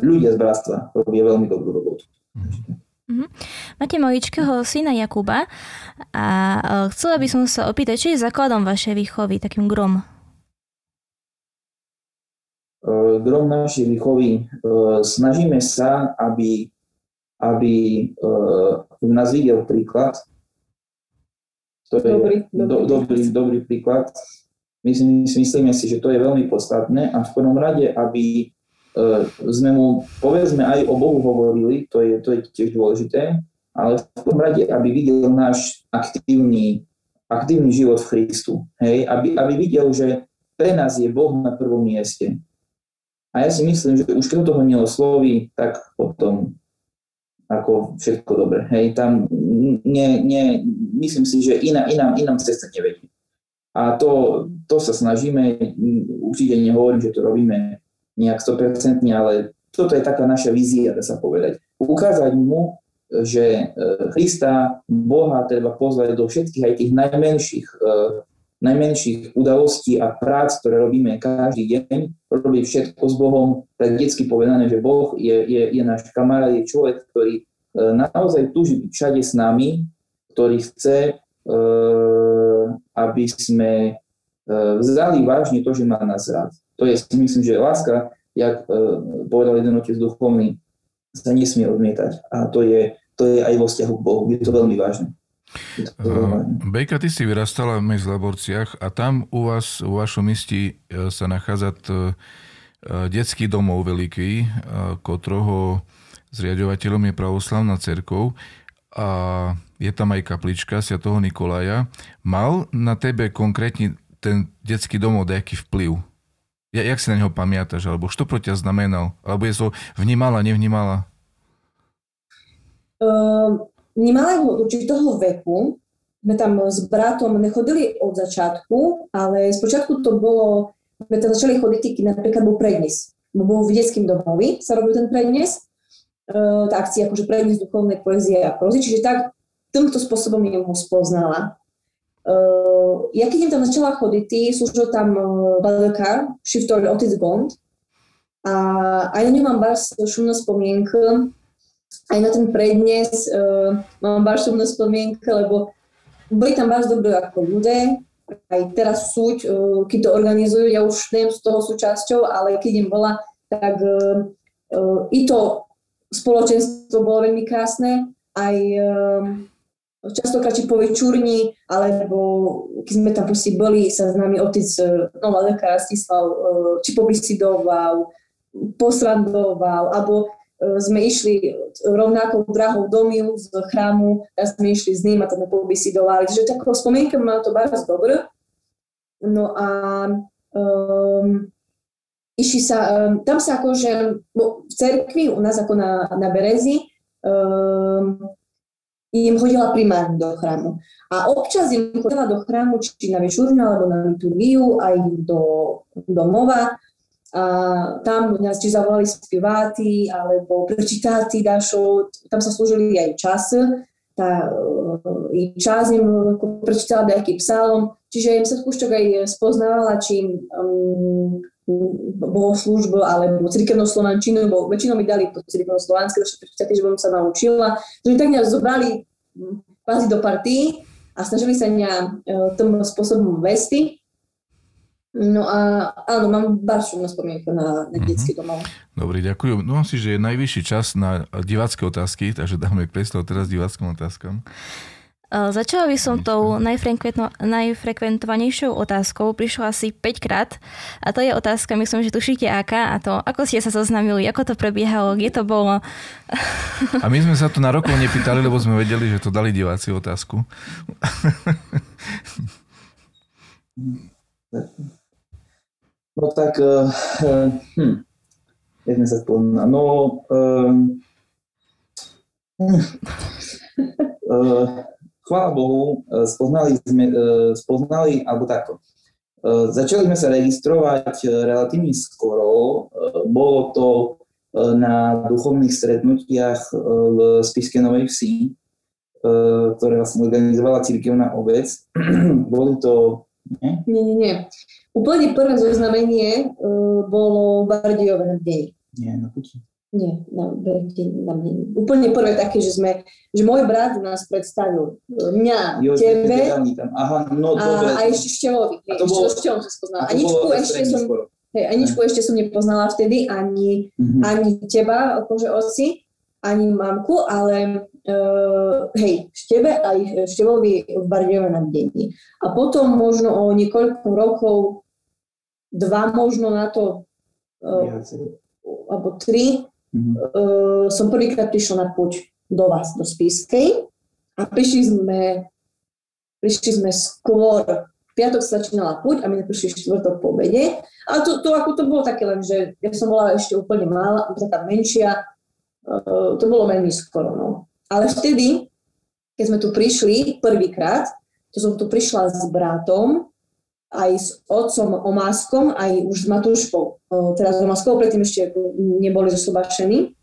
ľudia z bratstva robia veľmi dobrú robotu. Mm-hmm. Mm-hmm. Máte maličkého syna Jakuba a uh, chcela by som sa opýtať, či je základom vašej výchovy, takým grom? Uh, grom našej výchovy. Uh, snažíme sa, aby, aby nás videl príklad. To je dobrý, dobrý, do, dobrý, dobrý príklad. Myslím, myslíme si, že to je veľmi podstatné a v prvom rade, aby E, sme mu povedzme aj o Bohu hovorili, to je, to je tiež dôležité, ale v tom rade, aby videl náš aktívny, aktívny život v Christu. Hej? Aby, aby videl, že pre nás je Boh na prvom mieste. A ja si myslím, že už keď toho neosloví, tak potom ako všetko dobre. Hej, tam nie, nie, myslím si, že iná, inám, inám cesta nevedí. A to, to sa snažíme, určite nehovorím, že to robíme nejak 100%, ale toto je taká naša vízia, dá sa povedať. Ukázať mu, že e, Krista, Boha treba pozvať do všetkých aj tých najmenších, uh, najmenších udalostí a prác, ktoré robíme každý deň, robiť všetko s Bohom, tak detsky povedané, že Boh je, je, je náš kamarát, je človek, ktorý uh, naozaj túži byť všade s nami, ktorý chce, aby sme vzali vážne to, že má nás rád. To je, myslím, že láska, jak uh, povedal jeden otec duchovný, sa nesmie odmietať. A to je, to je aj vo vzťahu k Bohu. Je to veľmi vážne. Uh, Bejka, ty si vyrastala v Laborciach a tam u vás, u vašom misti e, sa nachádza t, detský domov veľký, kotroho zriadovateľom je pravoslavná cerkov a je tam aj kaplička Sv. Nikolaja. Mal na tebe konkrétne ten detský domov nejaký vplyv? Ja, jak si na neho pamätáš? Alebo čo pro ťa znamenal? Alebo je to vnímala, nevnímala? Uh, vnímala ho určitého veku. My tam s bratom nechodili od začiatku, ale spočiatku to bolo, sme tam začali chodiť, keď napríklad bol prednes. Bol v detským domovi, sa robil ten prednes, uh, tá akcia akože prednes duchovnej poezie a prozy, čiže tak týmto spôsobom ju ho spoznala. Uh, ja keď začala chodiť, slúžil tam uh, veľká, šiftor otec Bond. A aj na ňu mám báš šumnú spomienku, aj na ten prednes uh, mám báš šumnú spomienku, lebo boli tam báš dobré ako ľudia, aj teraz súť, uh, keď to organizujú, ja už neviem z toho súčasťou, ale keď im bola, tak uh, uh, i to spoločenstvo bolo veľmi krásne, aj uh, častokrát či po večurni, alebo keď sme tam proste boli, sa s nami otec Nová lekár Rastislav či pobisidoval, posrandoval, alebo sme išli rovnakou drahou do Milu z chrámu, a sme išli s ním a tam sme pobisidovali. Takže takou spomienkou mám to bardzo dobré. No a um, išli sa, um, tam sa akože, v cerkvi u nás ako na, na Berezi, um, im chodila primárne do chrámu. A občas im chodila do chrámu, či na večúrňu, alebo na liturgiu, aj do domova. A tam nás či zavolali speváty, alebo prečítáci dašov, tam sa slúžili aj čas, tá, i čas im prečítala nejaký psálom, čiže im sa skúšťok aj spoznávala, či im um, bohoslúžbu alebo cirkevnú slovančinu, bo väčšinou mi dali to cirkevnú slovanské, že som sa naučila. Takže tak mňa zobrali kvázi do party a snažili sa mňa uh, tom spôsobom vesti. No a áno, mám baršu na spomienku na, na mm-hmm. detský domov. Dobre, ďakujem. No si, že je najvyšší čas na divácké otázky, takže dáme priestor teraz diváckým otázkam. Začala by som tou najfrekventovanejšou otázkou, prišla asi 5 krát a to je otázka, myslím, že tušíte aká. A to, ako ste sa zoznamili, ako to prebiehalo, kde to bolo. [LAUGHS] A my sme sa to na rokov nepýtali, lebo sme vedeli, že to dali diváci otázku. No tak, uh, hm, jak sme sa spomínali, no, uh, uh, [LAUGHS] chvála Bohu, e, spoznali sme, e, spoznali, alebo takto. E, začali sme sa registrovať relatívne skoro. Bolo to na duchovných stretnutiach v Spiske Novej Vsi, ktoré vlastne organizovala cirkevná obec. [CLEARS THROAT] Boli to... Nie? Nie, nie, nie. Úplne prvé zoznamenie bolo v Bardiove na. Nie, na Puti. Nie, na, na mne. Úplne prvé také, že sme, že môj brat nás predstavil. Mňa, jo, tebe tam. Aha, no, a, dobre. a ešte Števovi. A to bolo, ešte sa spoznala. A Aničku ešte som, hej, Aničku ešte som nepoznala vtedy, ani, mm-hmm. ani teba, akože oci, ani mamku, ale uh, hej, Štebe aj Števovi v Bardiove na dení. A potom možno o niekoľko rokov, dva možno na to, uh, alebo tri, Mm-hmm. Uh, som prvýkrát prišla na púť do vás, do Spískej a prišli sme, prišli sme skôr, piatok sa začínala púť a my prišli štvrtok po obede. A to, to, ako to bolo také len, že ja som bola ešte úplne malá, taká menšia, uh, to bolo veľmi skoro. No. Ale vtedy, keď sme tu prišli prvýkrát, to som tu prišla s bratom aj s otcom Omáskom, aj už s Matúškou, teraz s Omáskou, predtým ešte neboli zosobašení.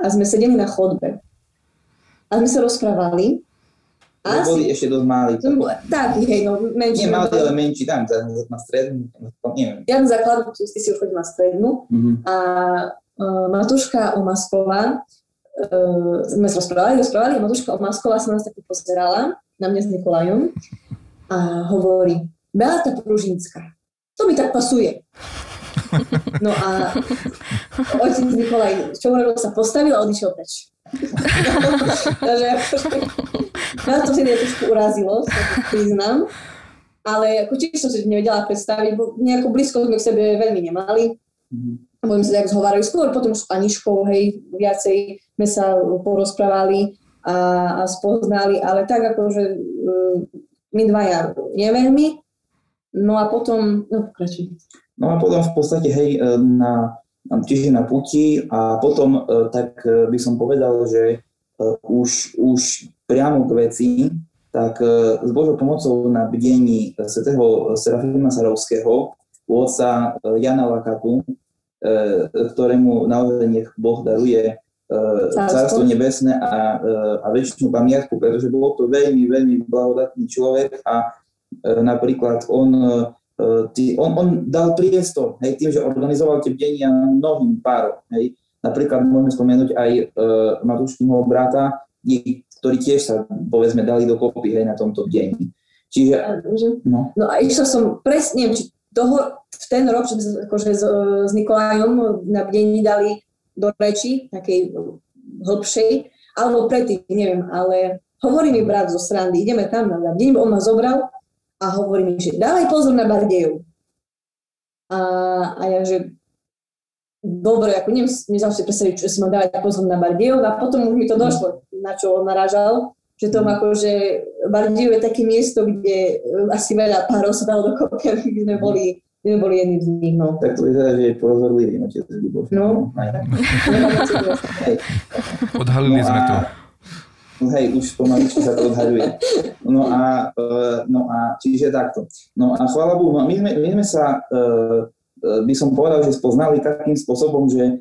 A sme sedeli na chodbe. A sme sa rozprávali. A boli ešte dosť malí. Tak, hej, no menší. Nie malý, ale menší, tam na strednú, neviem. Ja na základu, ty si už chodil na strednú. Mm-hmm. A uh, Matúška Omásková, uh, sme sa rozprávali, rozprávali a Matúška Omásková sa nás tak pozerala na mňa s Nikolajom a hovorí, Beata Pružinská. To mi tak pasuje. [LAUGHS] No a otec Nikolaj Čovorov sa postavil a odišiel preč. [LAUGHS] Takže nás to vtedy trošku urazilo, sa to priznám. Ale ako tiež som si nevedela predstaviť, bo nejako blízko sme k sebe veľmi nemali. A budeme sa tak zhovárali skôr, potom s Aniškou, hej, viacej sme sa porozprávali a, a spoznali, ale tak ako, že uh, my dvaja neveľmi, No a potom, no pokračuj. No a potom v podstate, hej, e, na, čiže na puti a potom e, tak e, by som povedal, že už, už priamo k veci, tak s Božou pomocou na bdení svätého Serafima Sarovského, otca Jana Lakatu, ktorému naozaj nech Boh daruje Cárstvo nebesné a, a väčšinu pamiatku, pretože bol to veľmi, veľmi blahodatný človek a napríklad on e, tý, on, on dal priestor, hej, tým, že organizoval tie bdenia mnohým párom, hej. Napríklad môžeme spomenúť aj uh, Matúškinho brata, ktorí tiež sa, povedzme, dali dokopy, hej, na tomto bdení. Čiže, no. no a išla som presne, či toho, v ten rok, že akože s, s Nikolajom na bdení dali do reči, takej hlbšej, alebo predtým, neviem, ale hovorí mi brat zo srandy, ideme tam na bdení, on ma zobral a hovorí mi, že dávaj pozor na Bardejov. A, a ja, že dobre, ako neviem, nezal si predstaviť, čo si mám dávať pozor na Bardejov a potom už mi to došlo, na čo on narážal, že to ako, že Bardejov je také miesto, kde e, asi veľa párov sa dalo dokopy, aby [LAUGHS] sme boli my sme boli jedným z nich, no. Tak to vyzerá, že je prozorlivý, no, tiež No. [LAUGHS] Odhalili sme to. No hej, už pomaličky sa to odhaľuje. No a, uh, no a čiže takto. No a chvála Bohu, no my sme, my sme sa, uh, by som povedal, že spoznali takým spôsobom, že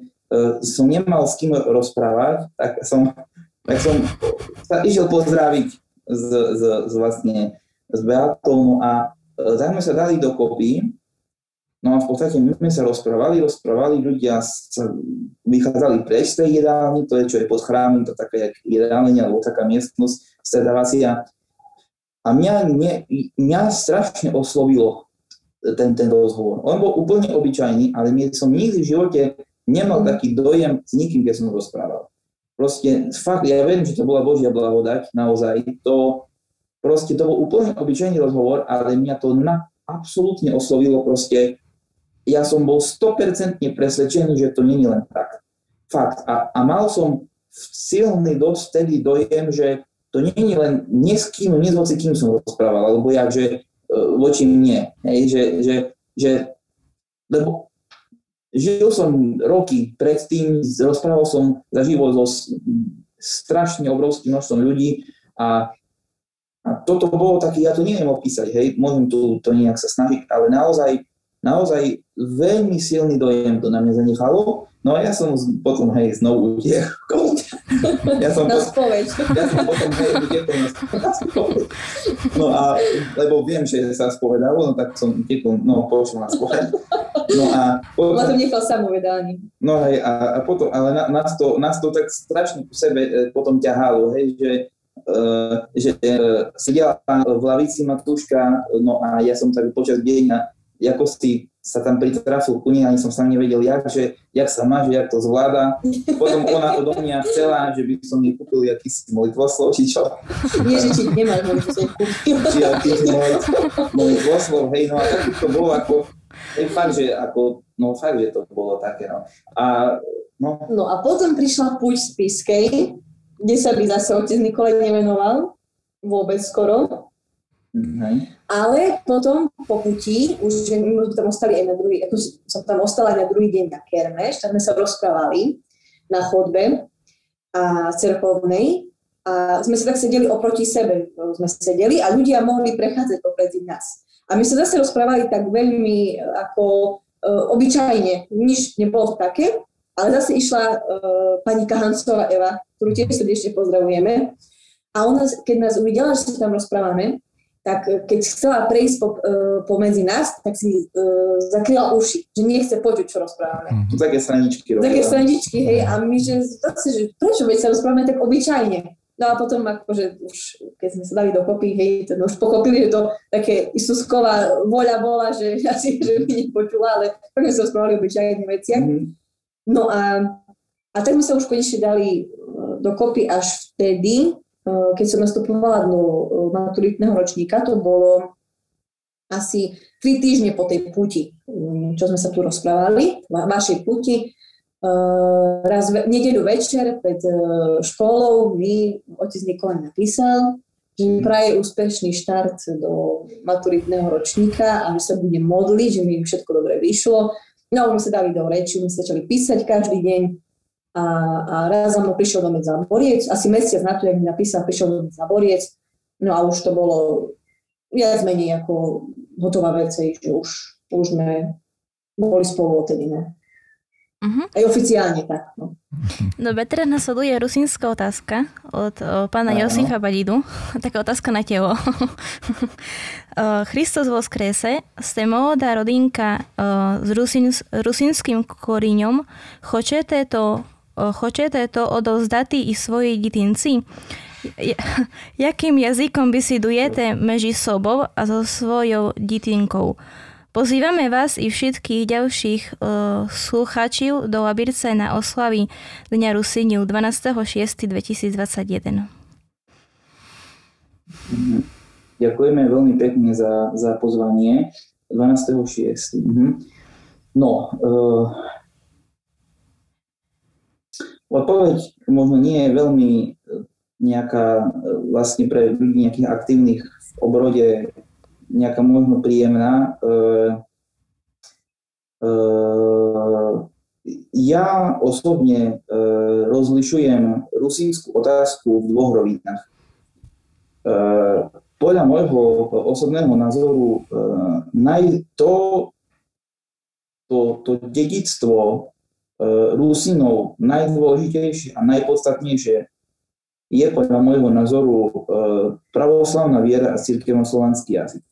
som nemal s kým rozprávať, tak som, tak som sa išiel pozdraviť z, z, z vlastne s Beatou, no a tak sme sa dali dokopy No a v podstate my sme sa rozprávali, rozprávali, ľudia sa vychádzali preč z tej jedálny, to je, čo je pod chrámom, to taká jak jedálenia, alebo taká miestnosť, stredávacia. A mňa, mňa, mňa strašne oslovilo ten, ten rozhovor. On bol úplne obyčajný, ale my som nikdy v živote nemal taký dojem s nikým, keď som rozprával. Proste, fakt, ja viem, že to bola Božia blahodať, naozaj, to, proste to bol úplne obyčajný rozhovor, ale mňa to na, absolútne oslovilo proste ja som bol 100% presvedčený, že to není len tak. Fakt. A, a mal som silný dosť vtedy dojem, že to není len nie s kým, nie s hoci kým som rozprával, alebo jak, že uh, voči mne. Hej, že, že, že, lebo žil som roky predtým, rozprával som za život so strašne obrovským množstvom ľudí a, a toto bolo také, ja to neviem opísať, hej, môžem tu to nejak sa snažiť, ale naozaj naozaj veľmi silný dojem to na mňa zanechalo. No a ja som potom, hej, znovu utiekol. [LAUGHS] Ja som, na spoveď. [LAUGHS] Ja som potom, hej, utiekol na spoveď. No a, lebo viem, že sa spovedalo, no tak som utiekol, no pošiel na spoveď. No a potom... To nechal samovedání. No hej, a, a potom, ale na, nás, to, nás to tak strašne po sebe e, potom ťahalo, hej, že Uh, že uh, sedela v lavici Matúška, no a ja som tak počas dňa ako si sa tam pritrafil ku nej, ani som sa nevedel, jak, že, jak sa má, že jak to zvláda. Potom ona odo mňa chcela, že by som jej kúpil akýsi molitvoslov, či čo. Nie, že či nemáš molitvoslov kúpil. Či akýsi molitvoslov, hej, no a tak to bolo ako, hej, fakt, že ako, no fakt, že to bolo také, no. A, no. no a potom prišla púť z Piskej, kde sa by zase otec Nikolaj nevenoval, vôbec skoro. Mm-hmm. Ale potom po puti, už my tam ostali aj na druhý, ako som tam ostala aj na druhý deň na Kermeš, tak sme sa rozprávali na chodbe a cerkovnej a sme sa tak sedeli oproti sebe, sme sedeli a ľudia mohli prechádzať popredzi nás. A my sa zase rozprávali tak veľmi ako uh, obyčajne, nič nebolo také, ale zase išla uh, pani Kahancová Eva, ktorú tiež srdečne pozdravujeme. A ona, keď nás uvidela, že sa tam rozprávame, tak e, keď chcela prejsť po, uh, pomedzi nás, tak si uh, zakryla uši, že nechce počuť, čo rozprávame. Mm-hmm. Také straničky. Také straničky, hej, a my, že zase, že prečo, veď sa rozprávame tak obyčajne. No a potom akože už, keď sme sa dali dokopy, hej, to už pochopili, že to také Isusková voľa bola, že [LAUGHS] asi, že by nepočula, ale tak sme sa rozprávali o obyčajných veciach. Mm-hmm. No a, a tak sme sa už konečne dali dokopy až vtedy, keď som nastupovala do eh, maturitného ročníka, to bolo asi tri týždne po tej puti, mm, čo sme sa tu rozprávali, vašej puti. Eh, raz v nedeľu večer pred školou mi otec Nikolaj napísal, že mi praje úspešný štart do maturitného ročníka a že sa budem modliť, že mi všetko dobre vyšlo. No, my sa dali do reči, my sa začali písať každý deň a, a raz za mnou prišiel do za Boriec, asi mesiac na to, jak mi napísal, prišiel do za Boriec, no a už to bolo viac menej ako hotová vec, že už, už sme boli spolu odtedy, ne. Uh-huh. Aj oficiálne tak. No. Dobre, teraz nasleduje rusínska otázka od o, pána Áno. Josifa Badidu. [LAUGHS] Taká otázka na telo. [LAUGHS] Christos vo skrese, ste mladá rodinka s rusín, rusínským koríňom. Chcete to, o, chcete to odovzdati i svojej ditinci? Ja- Jakým jazykom bysідujete межі собou a so svojou ditinkou? Pozývame vás i všetkých ďalších uh, slucháčiv do Labirce na oslavy Dňa Rusíniu 12.6.2021. Mhm. Ďakujeme veľmi pekne za, za pozvanie 12.6. Mhm. No, uh, odpoveď možno nie je veľmi eh, nejaká eh, vlastne pre ľudí nejakých aktívnych v obrode nejaká možno príjemná. Uh, uh, ja osobne uh, rozlišujem rusínsku otázku v dvoch rovinách. Uh, podľa môjho osobného názoru uh, naj, to, to, to dedictvo Rusinov najdôležitejšie a najpodstatnejšie je podľa môjho názoru uh, pravoslavná viera a cirkevno-slovanský jazyk.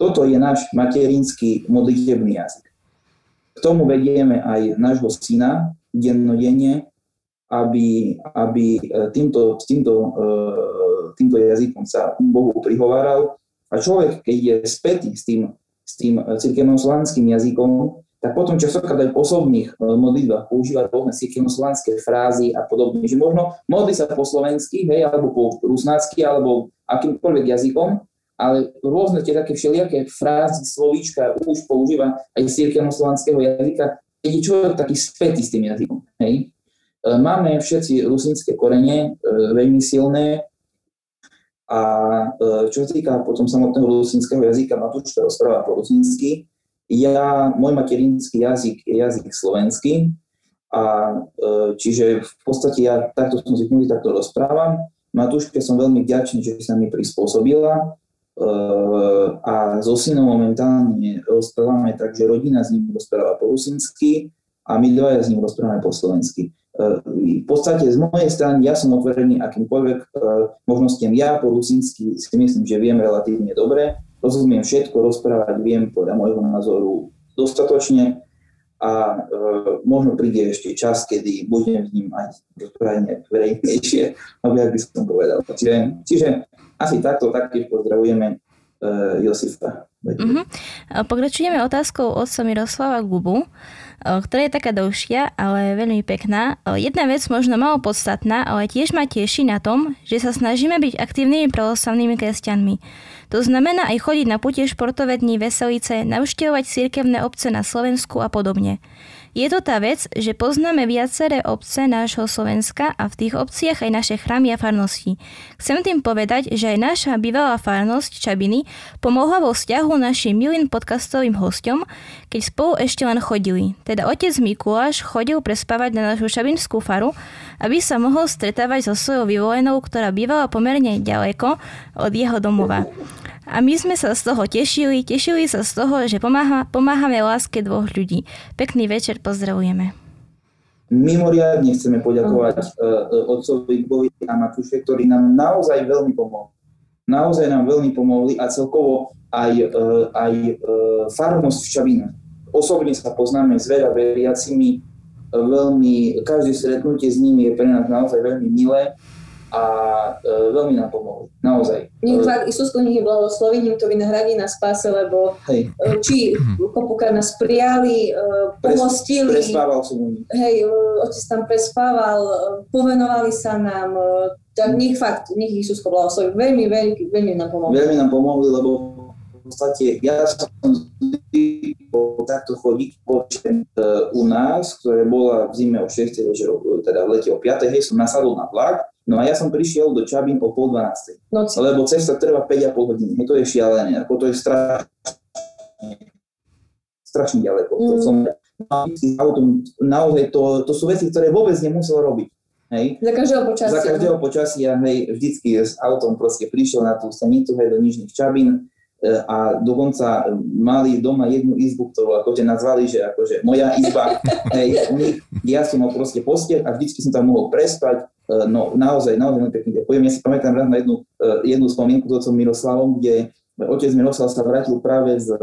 Toto je náš materinský modlitebný jazyk. K tomu vedieme aj nášho syna dennodenne, aby, aby e, týmto, týmto, e, týmto jazykom sa Bohu prihováral. A človek, keď je spätý s tým, s tým cirkevnoslovanským jazykom, tak potom častokrát aj v osobných e, modlitbách používa rôzne cirkevnoslovanské frázy a podobne. Že možno modli sa po slovensky, hej, alebo po rusnácky, alebo akýmkoľvek jazykom, ale rôzne tie také všelijaké frázy, slovíčka už používa aj z cirkevnoslovanského jazyka, keď je človek taký spätý s tým jazykom. Hej. E, Máme všetci rusínske korene, e, veľmi silné, a čo sa týka potom samotného rusínskeho jazyka, Matúška rozpráva po rusínsky. Ja, môj materinský jazyk je jazyk slovenský, a e, čiže v podstate ja takto som zvyknutý, takto rozprávam. Matúške som veľmi vďačný, že sa mi prispôsobila e, a so synom momentálne rozprávame tak, že rodina s ním rozpráva po rusínsky a my dvaja s ním rozprávame po slovensky. V podstate z mojej strany ja som otvorený akýmkoľvek e, možnostiam. Ja po rusínsky si myslím, že viem relatívne dobre, rozumiem všetko, rozprávať viem podľa môjho názoru dostatočne a e, možno príde ešte čas, kedy budem s rozprávať verejnejšie, alebo jak by som povedal. Čiže, čiže asi takto taktiež pozdravujeme e, Josifa. Uh-huh. Pokračujeme otázkou otca Miroslava Gubu, ktorá je taká dlhšia, ale veľmi pekná. Jedna vec možno malo podstatná, ale tiež ma teší na tom, že sa snažíme byť aktívnymi pravoslavnými kresťanmi. To znamená aj chodiť na putie športové dní Veselice, navštevovať cirkevné obce na Slovensku a podobne. Je to tá vec, že poznáme viaceré obce nášho Slovenska a v tých obciach aj naše chrámy a farnosti. Chcem tým povedať, že aj naša bývalá farnosť Čabiny pomohla vo vzťahu našim milým podcastovým hostom, keď spolu ešte len chodili. Teda otec Mikuláš chodil prespávať na našu Čabinskú faru, aby sa mohol stretávať so svojou vyvolenou, ktorá bývala pomerne ďaleko od jeho domova. A my sme sa z toho tešili, tešili sa z toho, že pomáha, pomáhame láske dvoch ľudí. Pekný večer, pozdravujeme. Mimoriadne chceme poďakovať uh, otcovi Bovi a Matúše, ktorí nám naozaj veľmi pomohli. Naozaj nám veľmi pomohli a celkovo aj, uh, aj uh, farnosť v Čabinách. Osobne sa poznáme s veľa veriacimi, veľmi, každé stretnutie s nimi je pre nás naozaj veľmi milé a e, veľmi nám pomohli. Naozaj. Nech fakt Isusku nech je blahosloví, nech to vynahradí na spáse, lebo Hej, e, či kopuka nás prijali, e, pohostili, prespával som u nich. hej, e, otec tam prespával, e, povenovali sa nám, e, tak nech fakt, nech Isusko blahosloví. Veľmi, veľmi, veľmi nám pomohli. Veľmi nám pomohli, lebo v podstate ja som zvykol takto chodiť po e, u nás, ktoré bola v zime o 6. večer, teda v lete o 5. hej, som nasadol na vlak, no a ja som prišiel do Čabín o pol 12. Noci. Lebo cesta trvá 5,5 hodiny. Hej, to je šialené, ako to je strašne, strašne ďaleko. To Mm. som, autom, naozaj to, to sú veci, ktoré vôbec nemusel robiť. Hej. Za každého počasia. Za každého počasia, hej, vždycky s autom proste prišiel na tú stanicu, hej, do Nižných Čabín, a dokonca mali doma jednu izbu, ktorú akože nazvali, že akože moja izba, [LAUGHS] hej, ja som mal proste postiel a vždycky som tam mohol prespať, no naozaj, naozaj veľmi pekne ďakujem. Ja si pamätám raz na jednu, e, jednu spomienku s otcom Miroslavom, kde otec Miroslav sa vrátil práve z,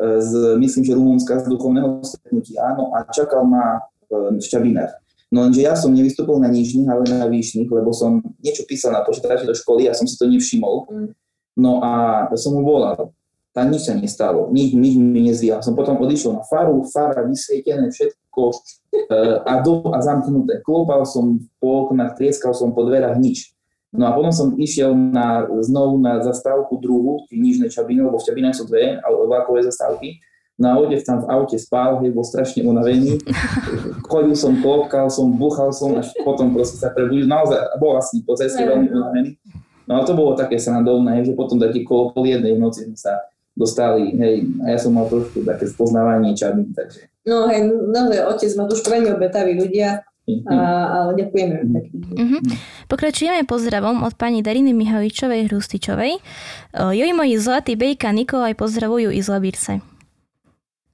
z myslím, že Rumunska z duchovného stretnutia, áno, a čakal ma v Šťabinách. No lenže ja som nevystúpil na nižných, ale na výšnych, lebo som niečo písal na počítači do školy a som si to nevšimol. Mm No a som mu volal. Tam nič sa nestalo, nič, nič mi nezvíjal. Som potom odišiel na faru, fara vysvietené, všetko e, a, do, a zamknuté. Klopal som po oknách, trieskal som po dverách, nič. No a potom som išiel na, znovu na zastávku druhú, v Nižnej Čabine, lebo v Čabinách sú dve vlakové zastávky. No a otec tam v aute spál, hej, bol strašne unavený. [LAUGHS] Chodil som, klopkal som, buchal som, až potom proste sa prebudil. Naozaj bol vlastne po ceste veľmi unavený. No a to bolo také srandovné, že potom taký kolo pol jednej noci sme sa dostali, hej, a ja som mal trošku také spoznávanie čabín, takže. No hej, naozaj otec ma tu veľmi obetaví ľudia, mhm. a, ale ďakujeme. Mm-hmm. Pokračujeme pozdravom od pani Dariny Mihovičovej Hrustičovej. Joj moji zlatí Bejka Nikolaj pozdravujú i z Labírce.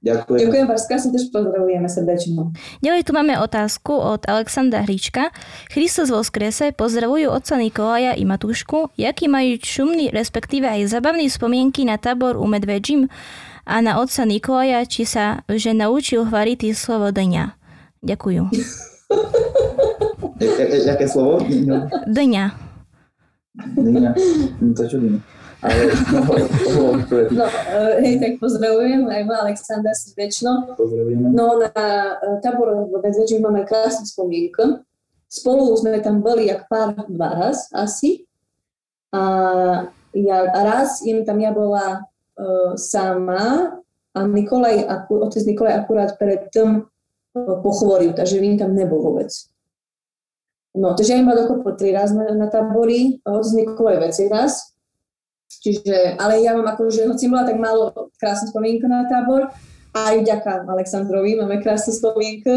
Ďakujem. Ďakujem vás, krásne tež pozdravujeme srdečne. Ďalej tu máme otázku od Alexandra Hrička. Christos vo skrese pozdravujú otca Nikolaja i Matúšku. Jaký majú šumný, respektíve aj zabavný spomienky na tábor u Medvedžim a na otca Nikolaja, či sa že naučil hvariť slovo dňa. Ďakujem. [LAUGHS] Jaké slovo? Dňa. Dňa. To čo ale no, no, hej, tak pozdravujem aj ma Aleksandra srdečno. Pozdravujeme. No na e, tábor v Medvedži máme krásnu spomienku. Spolu sme tam boli jak pár dva raz asi. A, ja, raz im tam ja bola uh, sama a Nikolaj, otec Nikolaj akurát predtým uh, pochvoril, takže im tam nebol vôbec. No, takže ja im bola dokopy tri raz na, na tábori, otec Nikolaj veci raz Čiže, ale ja mám že hoci bola tak málo krásnu spomienku na tábor, aj vďaka Aleksandrovi máme krásnu spomienku,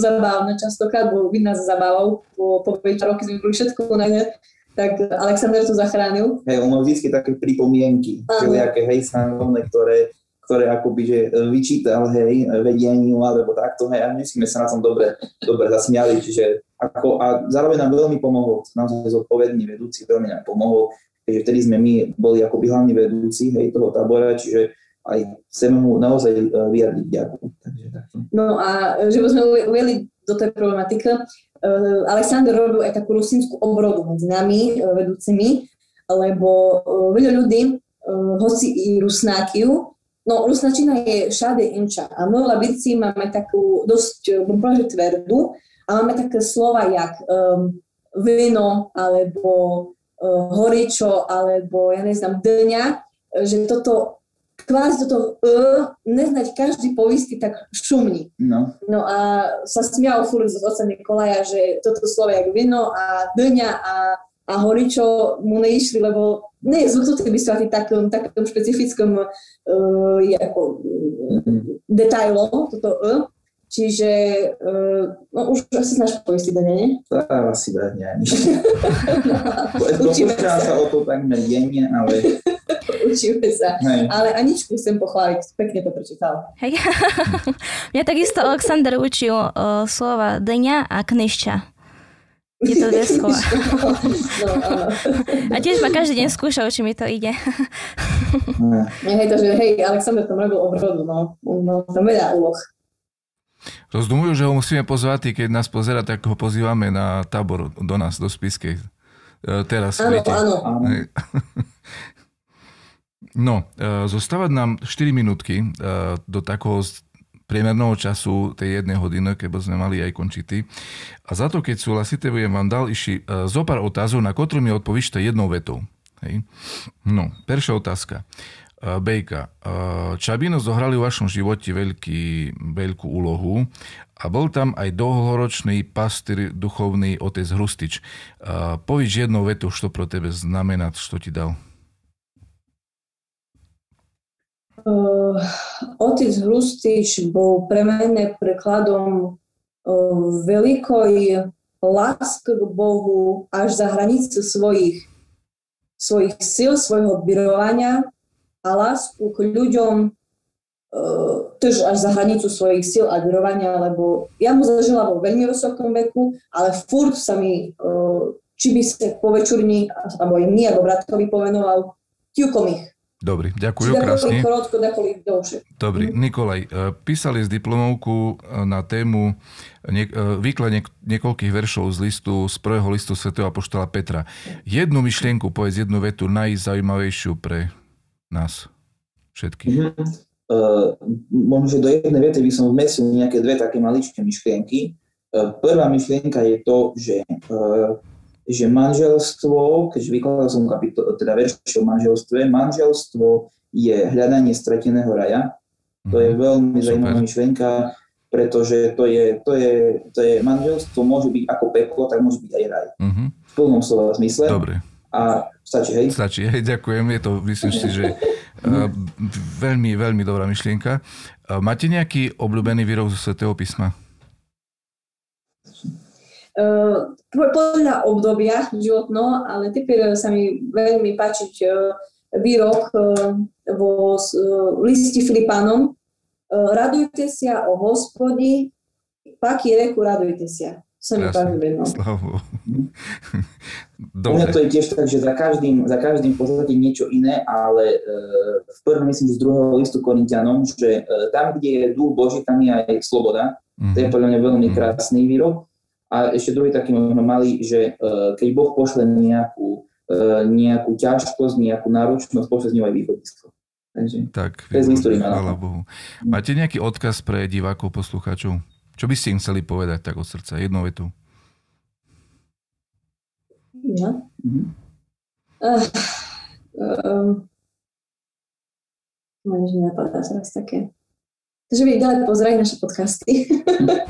zabávne častokrát, bo by nás zabával, po, po 5 roky sme boli všetko unané, tak Aleksandr to zachránil. Hej, on mal vždy také pripomienky, všelijaké hej, stanovné, ktoré, ktoré akoby, že vyčítal, hej, vedeniu, alebo takto, hej, a my sme sa na tom dobre, dobre zasmiali, čiže ako, a zároveň nám veľmi pomohol, naozaj zodpovedný vedúci, veľmi nám pomohol, keďže vtedy sme my boli ako hlavní vedúci hej, toho tábora, čiže aj chceme mu naozaj e, vyjadriť ďakujem. No a že by sme ujeli do tej problematiky, e, Aleksandr robil aj takú rusínsku obrodu medzi nami, e, vedúcimi, lebo veľa ľudí, hoci i rusnákiu, no rusnačina je všade inča a my Labici máme takú dosť, bym tvrdú a máme také slova jak um, vino alebo horičo alebo ja neznám dňa, že toto kvázi toto uh, neznať každý poistý tak šumní. No. no a sa smial furt z oca Nikolaja, že toto slovo je vino a dňa a, a horičo mu neišli, lebo nie je zvyknutý vysvetliť takom, takom špecifickom uh, ako, mm-hmm. detailom, toto uh, Čiže uh, no, už asi znáš poistiť dane, nie? Tá, asi dať ani. [LAUGHS] Učíme sa. sa o to takmer denne, ale... [LAUGHS] Učíme sa. Hej. Ale Aničku chcem pochváliť, pekne to prečítal. Hej. [LAUGHS] Mňa takisto Alexander učil uh, slova dňa a knižča. Je to dve slova. no, a tiež ma každý deň skúšal, či mi to ide. hej, takže hej, Alexander tam robil obrodu, no. no tam veľa úloh. Rozdumujú, že ho musíme pozvať, keď nás pozera, tak ho pozývame na tábor do nás, do Spiskej. E, teraz. Áno, viete. áno. [LAUGHS] No, e, zostávať nám 4 minútky e, do takého priemerného času tej jednej hodiny, keby sme mali aj končity. A za to, keď súhlasíte, budem vám dal iši zo pár otázov, na ktorú mi odpovíšte jednou vetou. Hej. No, prvá otázka. Eh, Bejka, eh, Čabino zohrali v vašom živote veľký, veľkú úlohu a bol tam aj dlhoročný pastýr, duchovný otec Hrustič. Eh, povíš jednou vetu, čo pro tebe znamená, čo ti dal. Otec Hrustič bol pre mene prekladom uh, veľkoj lásky k Bohu až za hranicu svojich, svojich síl, svojho byrovania a lásku k ľuďom uh, tež až za hranicu svojich síl a darovania, lebo ja mu zažila vo veľmi vysokom veku, ale furt sa mi, uh, či by sa po večurni, alebo aj my, alebo bratovi povenoval, ťukom ich. Dobre, ďakujem krásne. Korotko, Dobre, mhm. Nikolaj, e, písali z diplomovku e, na tému výklad niek- niekoľkých veršov z listu, z prvého listu svätého Apoštola Petra. Jednu myšlienku, povedz jednu vetu najzaujímavejšiu pre nás všetkých. Mm-hmm. Uh, možno, že do jednej vety by som vmesil nejaké dve také maličké myšlienky. Uh, prvá myšlienka je to, že, uh, že manželstvo, keďže vykladal som kapitol, teda verši o manželstve, manželstvo je hľadanie strateného raja. To je mhm. veľmi Super. zaujímavá myšlienka, pretože to je, to, je, to je manželstvo môže byť ako peklo, tak môže byť aj raj. Uh-huh. V plnom slova zmysle. Dobre. A stačí, hej? Stačí, hej, ďakujem. Je to, myslím si, že uh, [LAUGHS] veľmi, veľmi dobrá myšlienka. Uh, máte nejaký obľúbený výrok zo Svetého písma? Uh, podľa obdobia životno, ale typier sa mi veľmi páčiť uh, výrok uh, vo uh, listi Filipánom. Uh, radujte sa o hospodi, paky reku radujte sa sa mi páči [LAUGHS] Dobre. to je tiež tak, že za každým, za každým v podstate niečo iné, ale e, v prvom myslím, že z druhého listu Korintianom, že e, tam, kde je duch Boží, tam je aj sloboda. Mm-hmm. To je podľa mňa veľmi mhm. krásny výrok. A ešte druhý taký možno malý, že e, keď Boh pošle nejakú, e, nejakú ťažkosť, nejakú náročnosť, pošle z ňou aj východisko. Takže tak, to je z Bohu. Máte nejaký odkaz pre divákov, poslucháčov? Čo by ste im chceli povedať tak od srdca? Jednou vetu. Ja? Mm-hmm. Uh, um, nič teraz také. Takže by ďalej pozerať naše podcasty.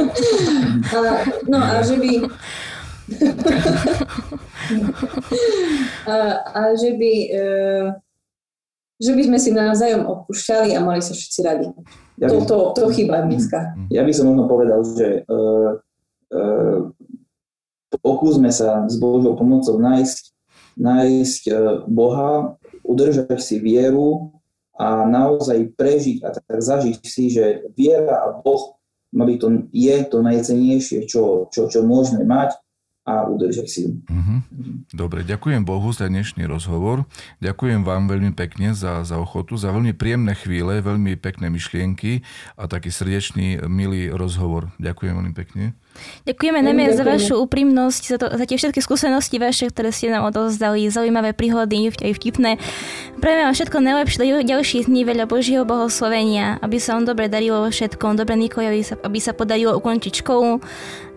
[LAUGHS] a, no a že by... [LAUGHS] [LAUGHS] a, a že by... Uh, že by sme si navzájom odpúšťali a mali sa všetci radi. Ja to, to, to chýba dneska. Ja by som možno povedal, že uh, uh, pokúsme sa s Božou pomocou nájsť, nájsť uh, Boha, udržať si vieru a naozaj prežiť a tak zažiť si, že viera a Boh má byť to, je to najcenejšie, čo, čo, čo môžeme mať a udržať si ju. Uh-huh. Dobre, ďakujem Bohu za dnešný rozhovor. Ďakujem vám veľmi pekne za, za ochotu, za veľmi príjemné chvíle, veľmi pekné myšlienky a taký srdečný, milý rozhovor. Ďakujem veľmi pekne. Ďakujeme najmä za vašu úprimnosť, za, to, za tie všetky skúsenosti vaše, ktoré ste nám odovzdali, zaujímavé príhody, aj vtipné. Prajeme vám všetko najlepšie do ďalších dní, veľa Božieho bohoslovenia, aby sa vám dobre darilo vo všetkom, dobre Nikojovi, aby sa podarilo ukončiť školu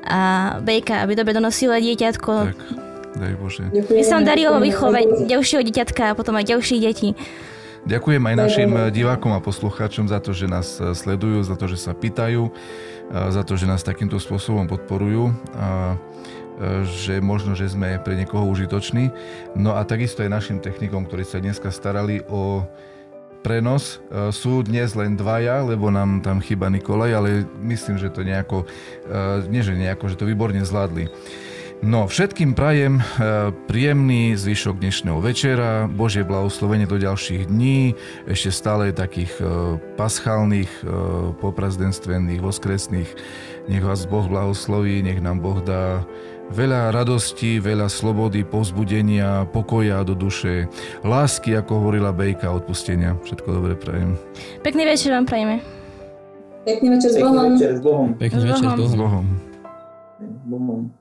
a Bejka, aby dobre donosila dieťatko. Tak, daj Bože. Aby sa vám darilo vychovať ďalšieho dieťatka a potom aj ďalších detí. Ďakujem aj našim divákom a poslucháčom za to, že nás sledujú, za to, že sa pýtajú, za to, že nás takýmto spôsobom podporujú a že možno, že sme pre niekoho užitoční. No a takisto aj našim technikom, ktorí sa dneska starali o prenos. E, sú dnes len dvaja, lebo nám tam chýba Nikolaj, ale myslím, že to nejako, e, nie že nejako, že to výborne zvládli. No, všetkým prajem e, príjemný zvyšok dnešného večera, Božie blahoslovenie do ďalších dní, ešte stále takých paschálnych, poprazdenstvených, voskresných. Nech vás Boh blahosloví, nech nám Boh dá veľa radosti, veľa slobody, povzbudenia, pokoja do duše, lásky, ako hovorila Bejka, odpustenia. Všetko dobre prajem. Pekný večer vám prajeme. Pekný večer s Bohom. Pekný večer s Bohom. Pekný večer s Bohom. S Bohom.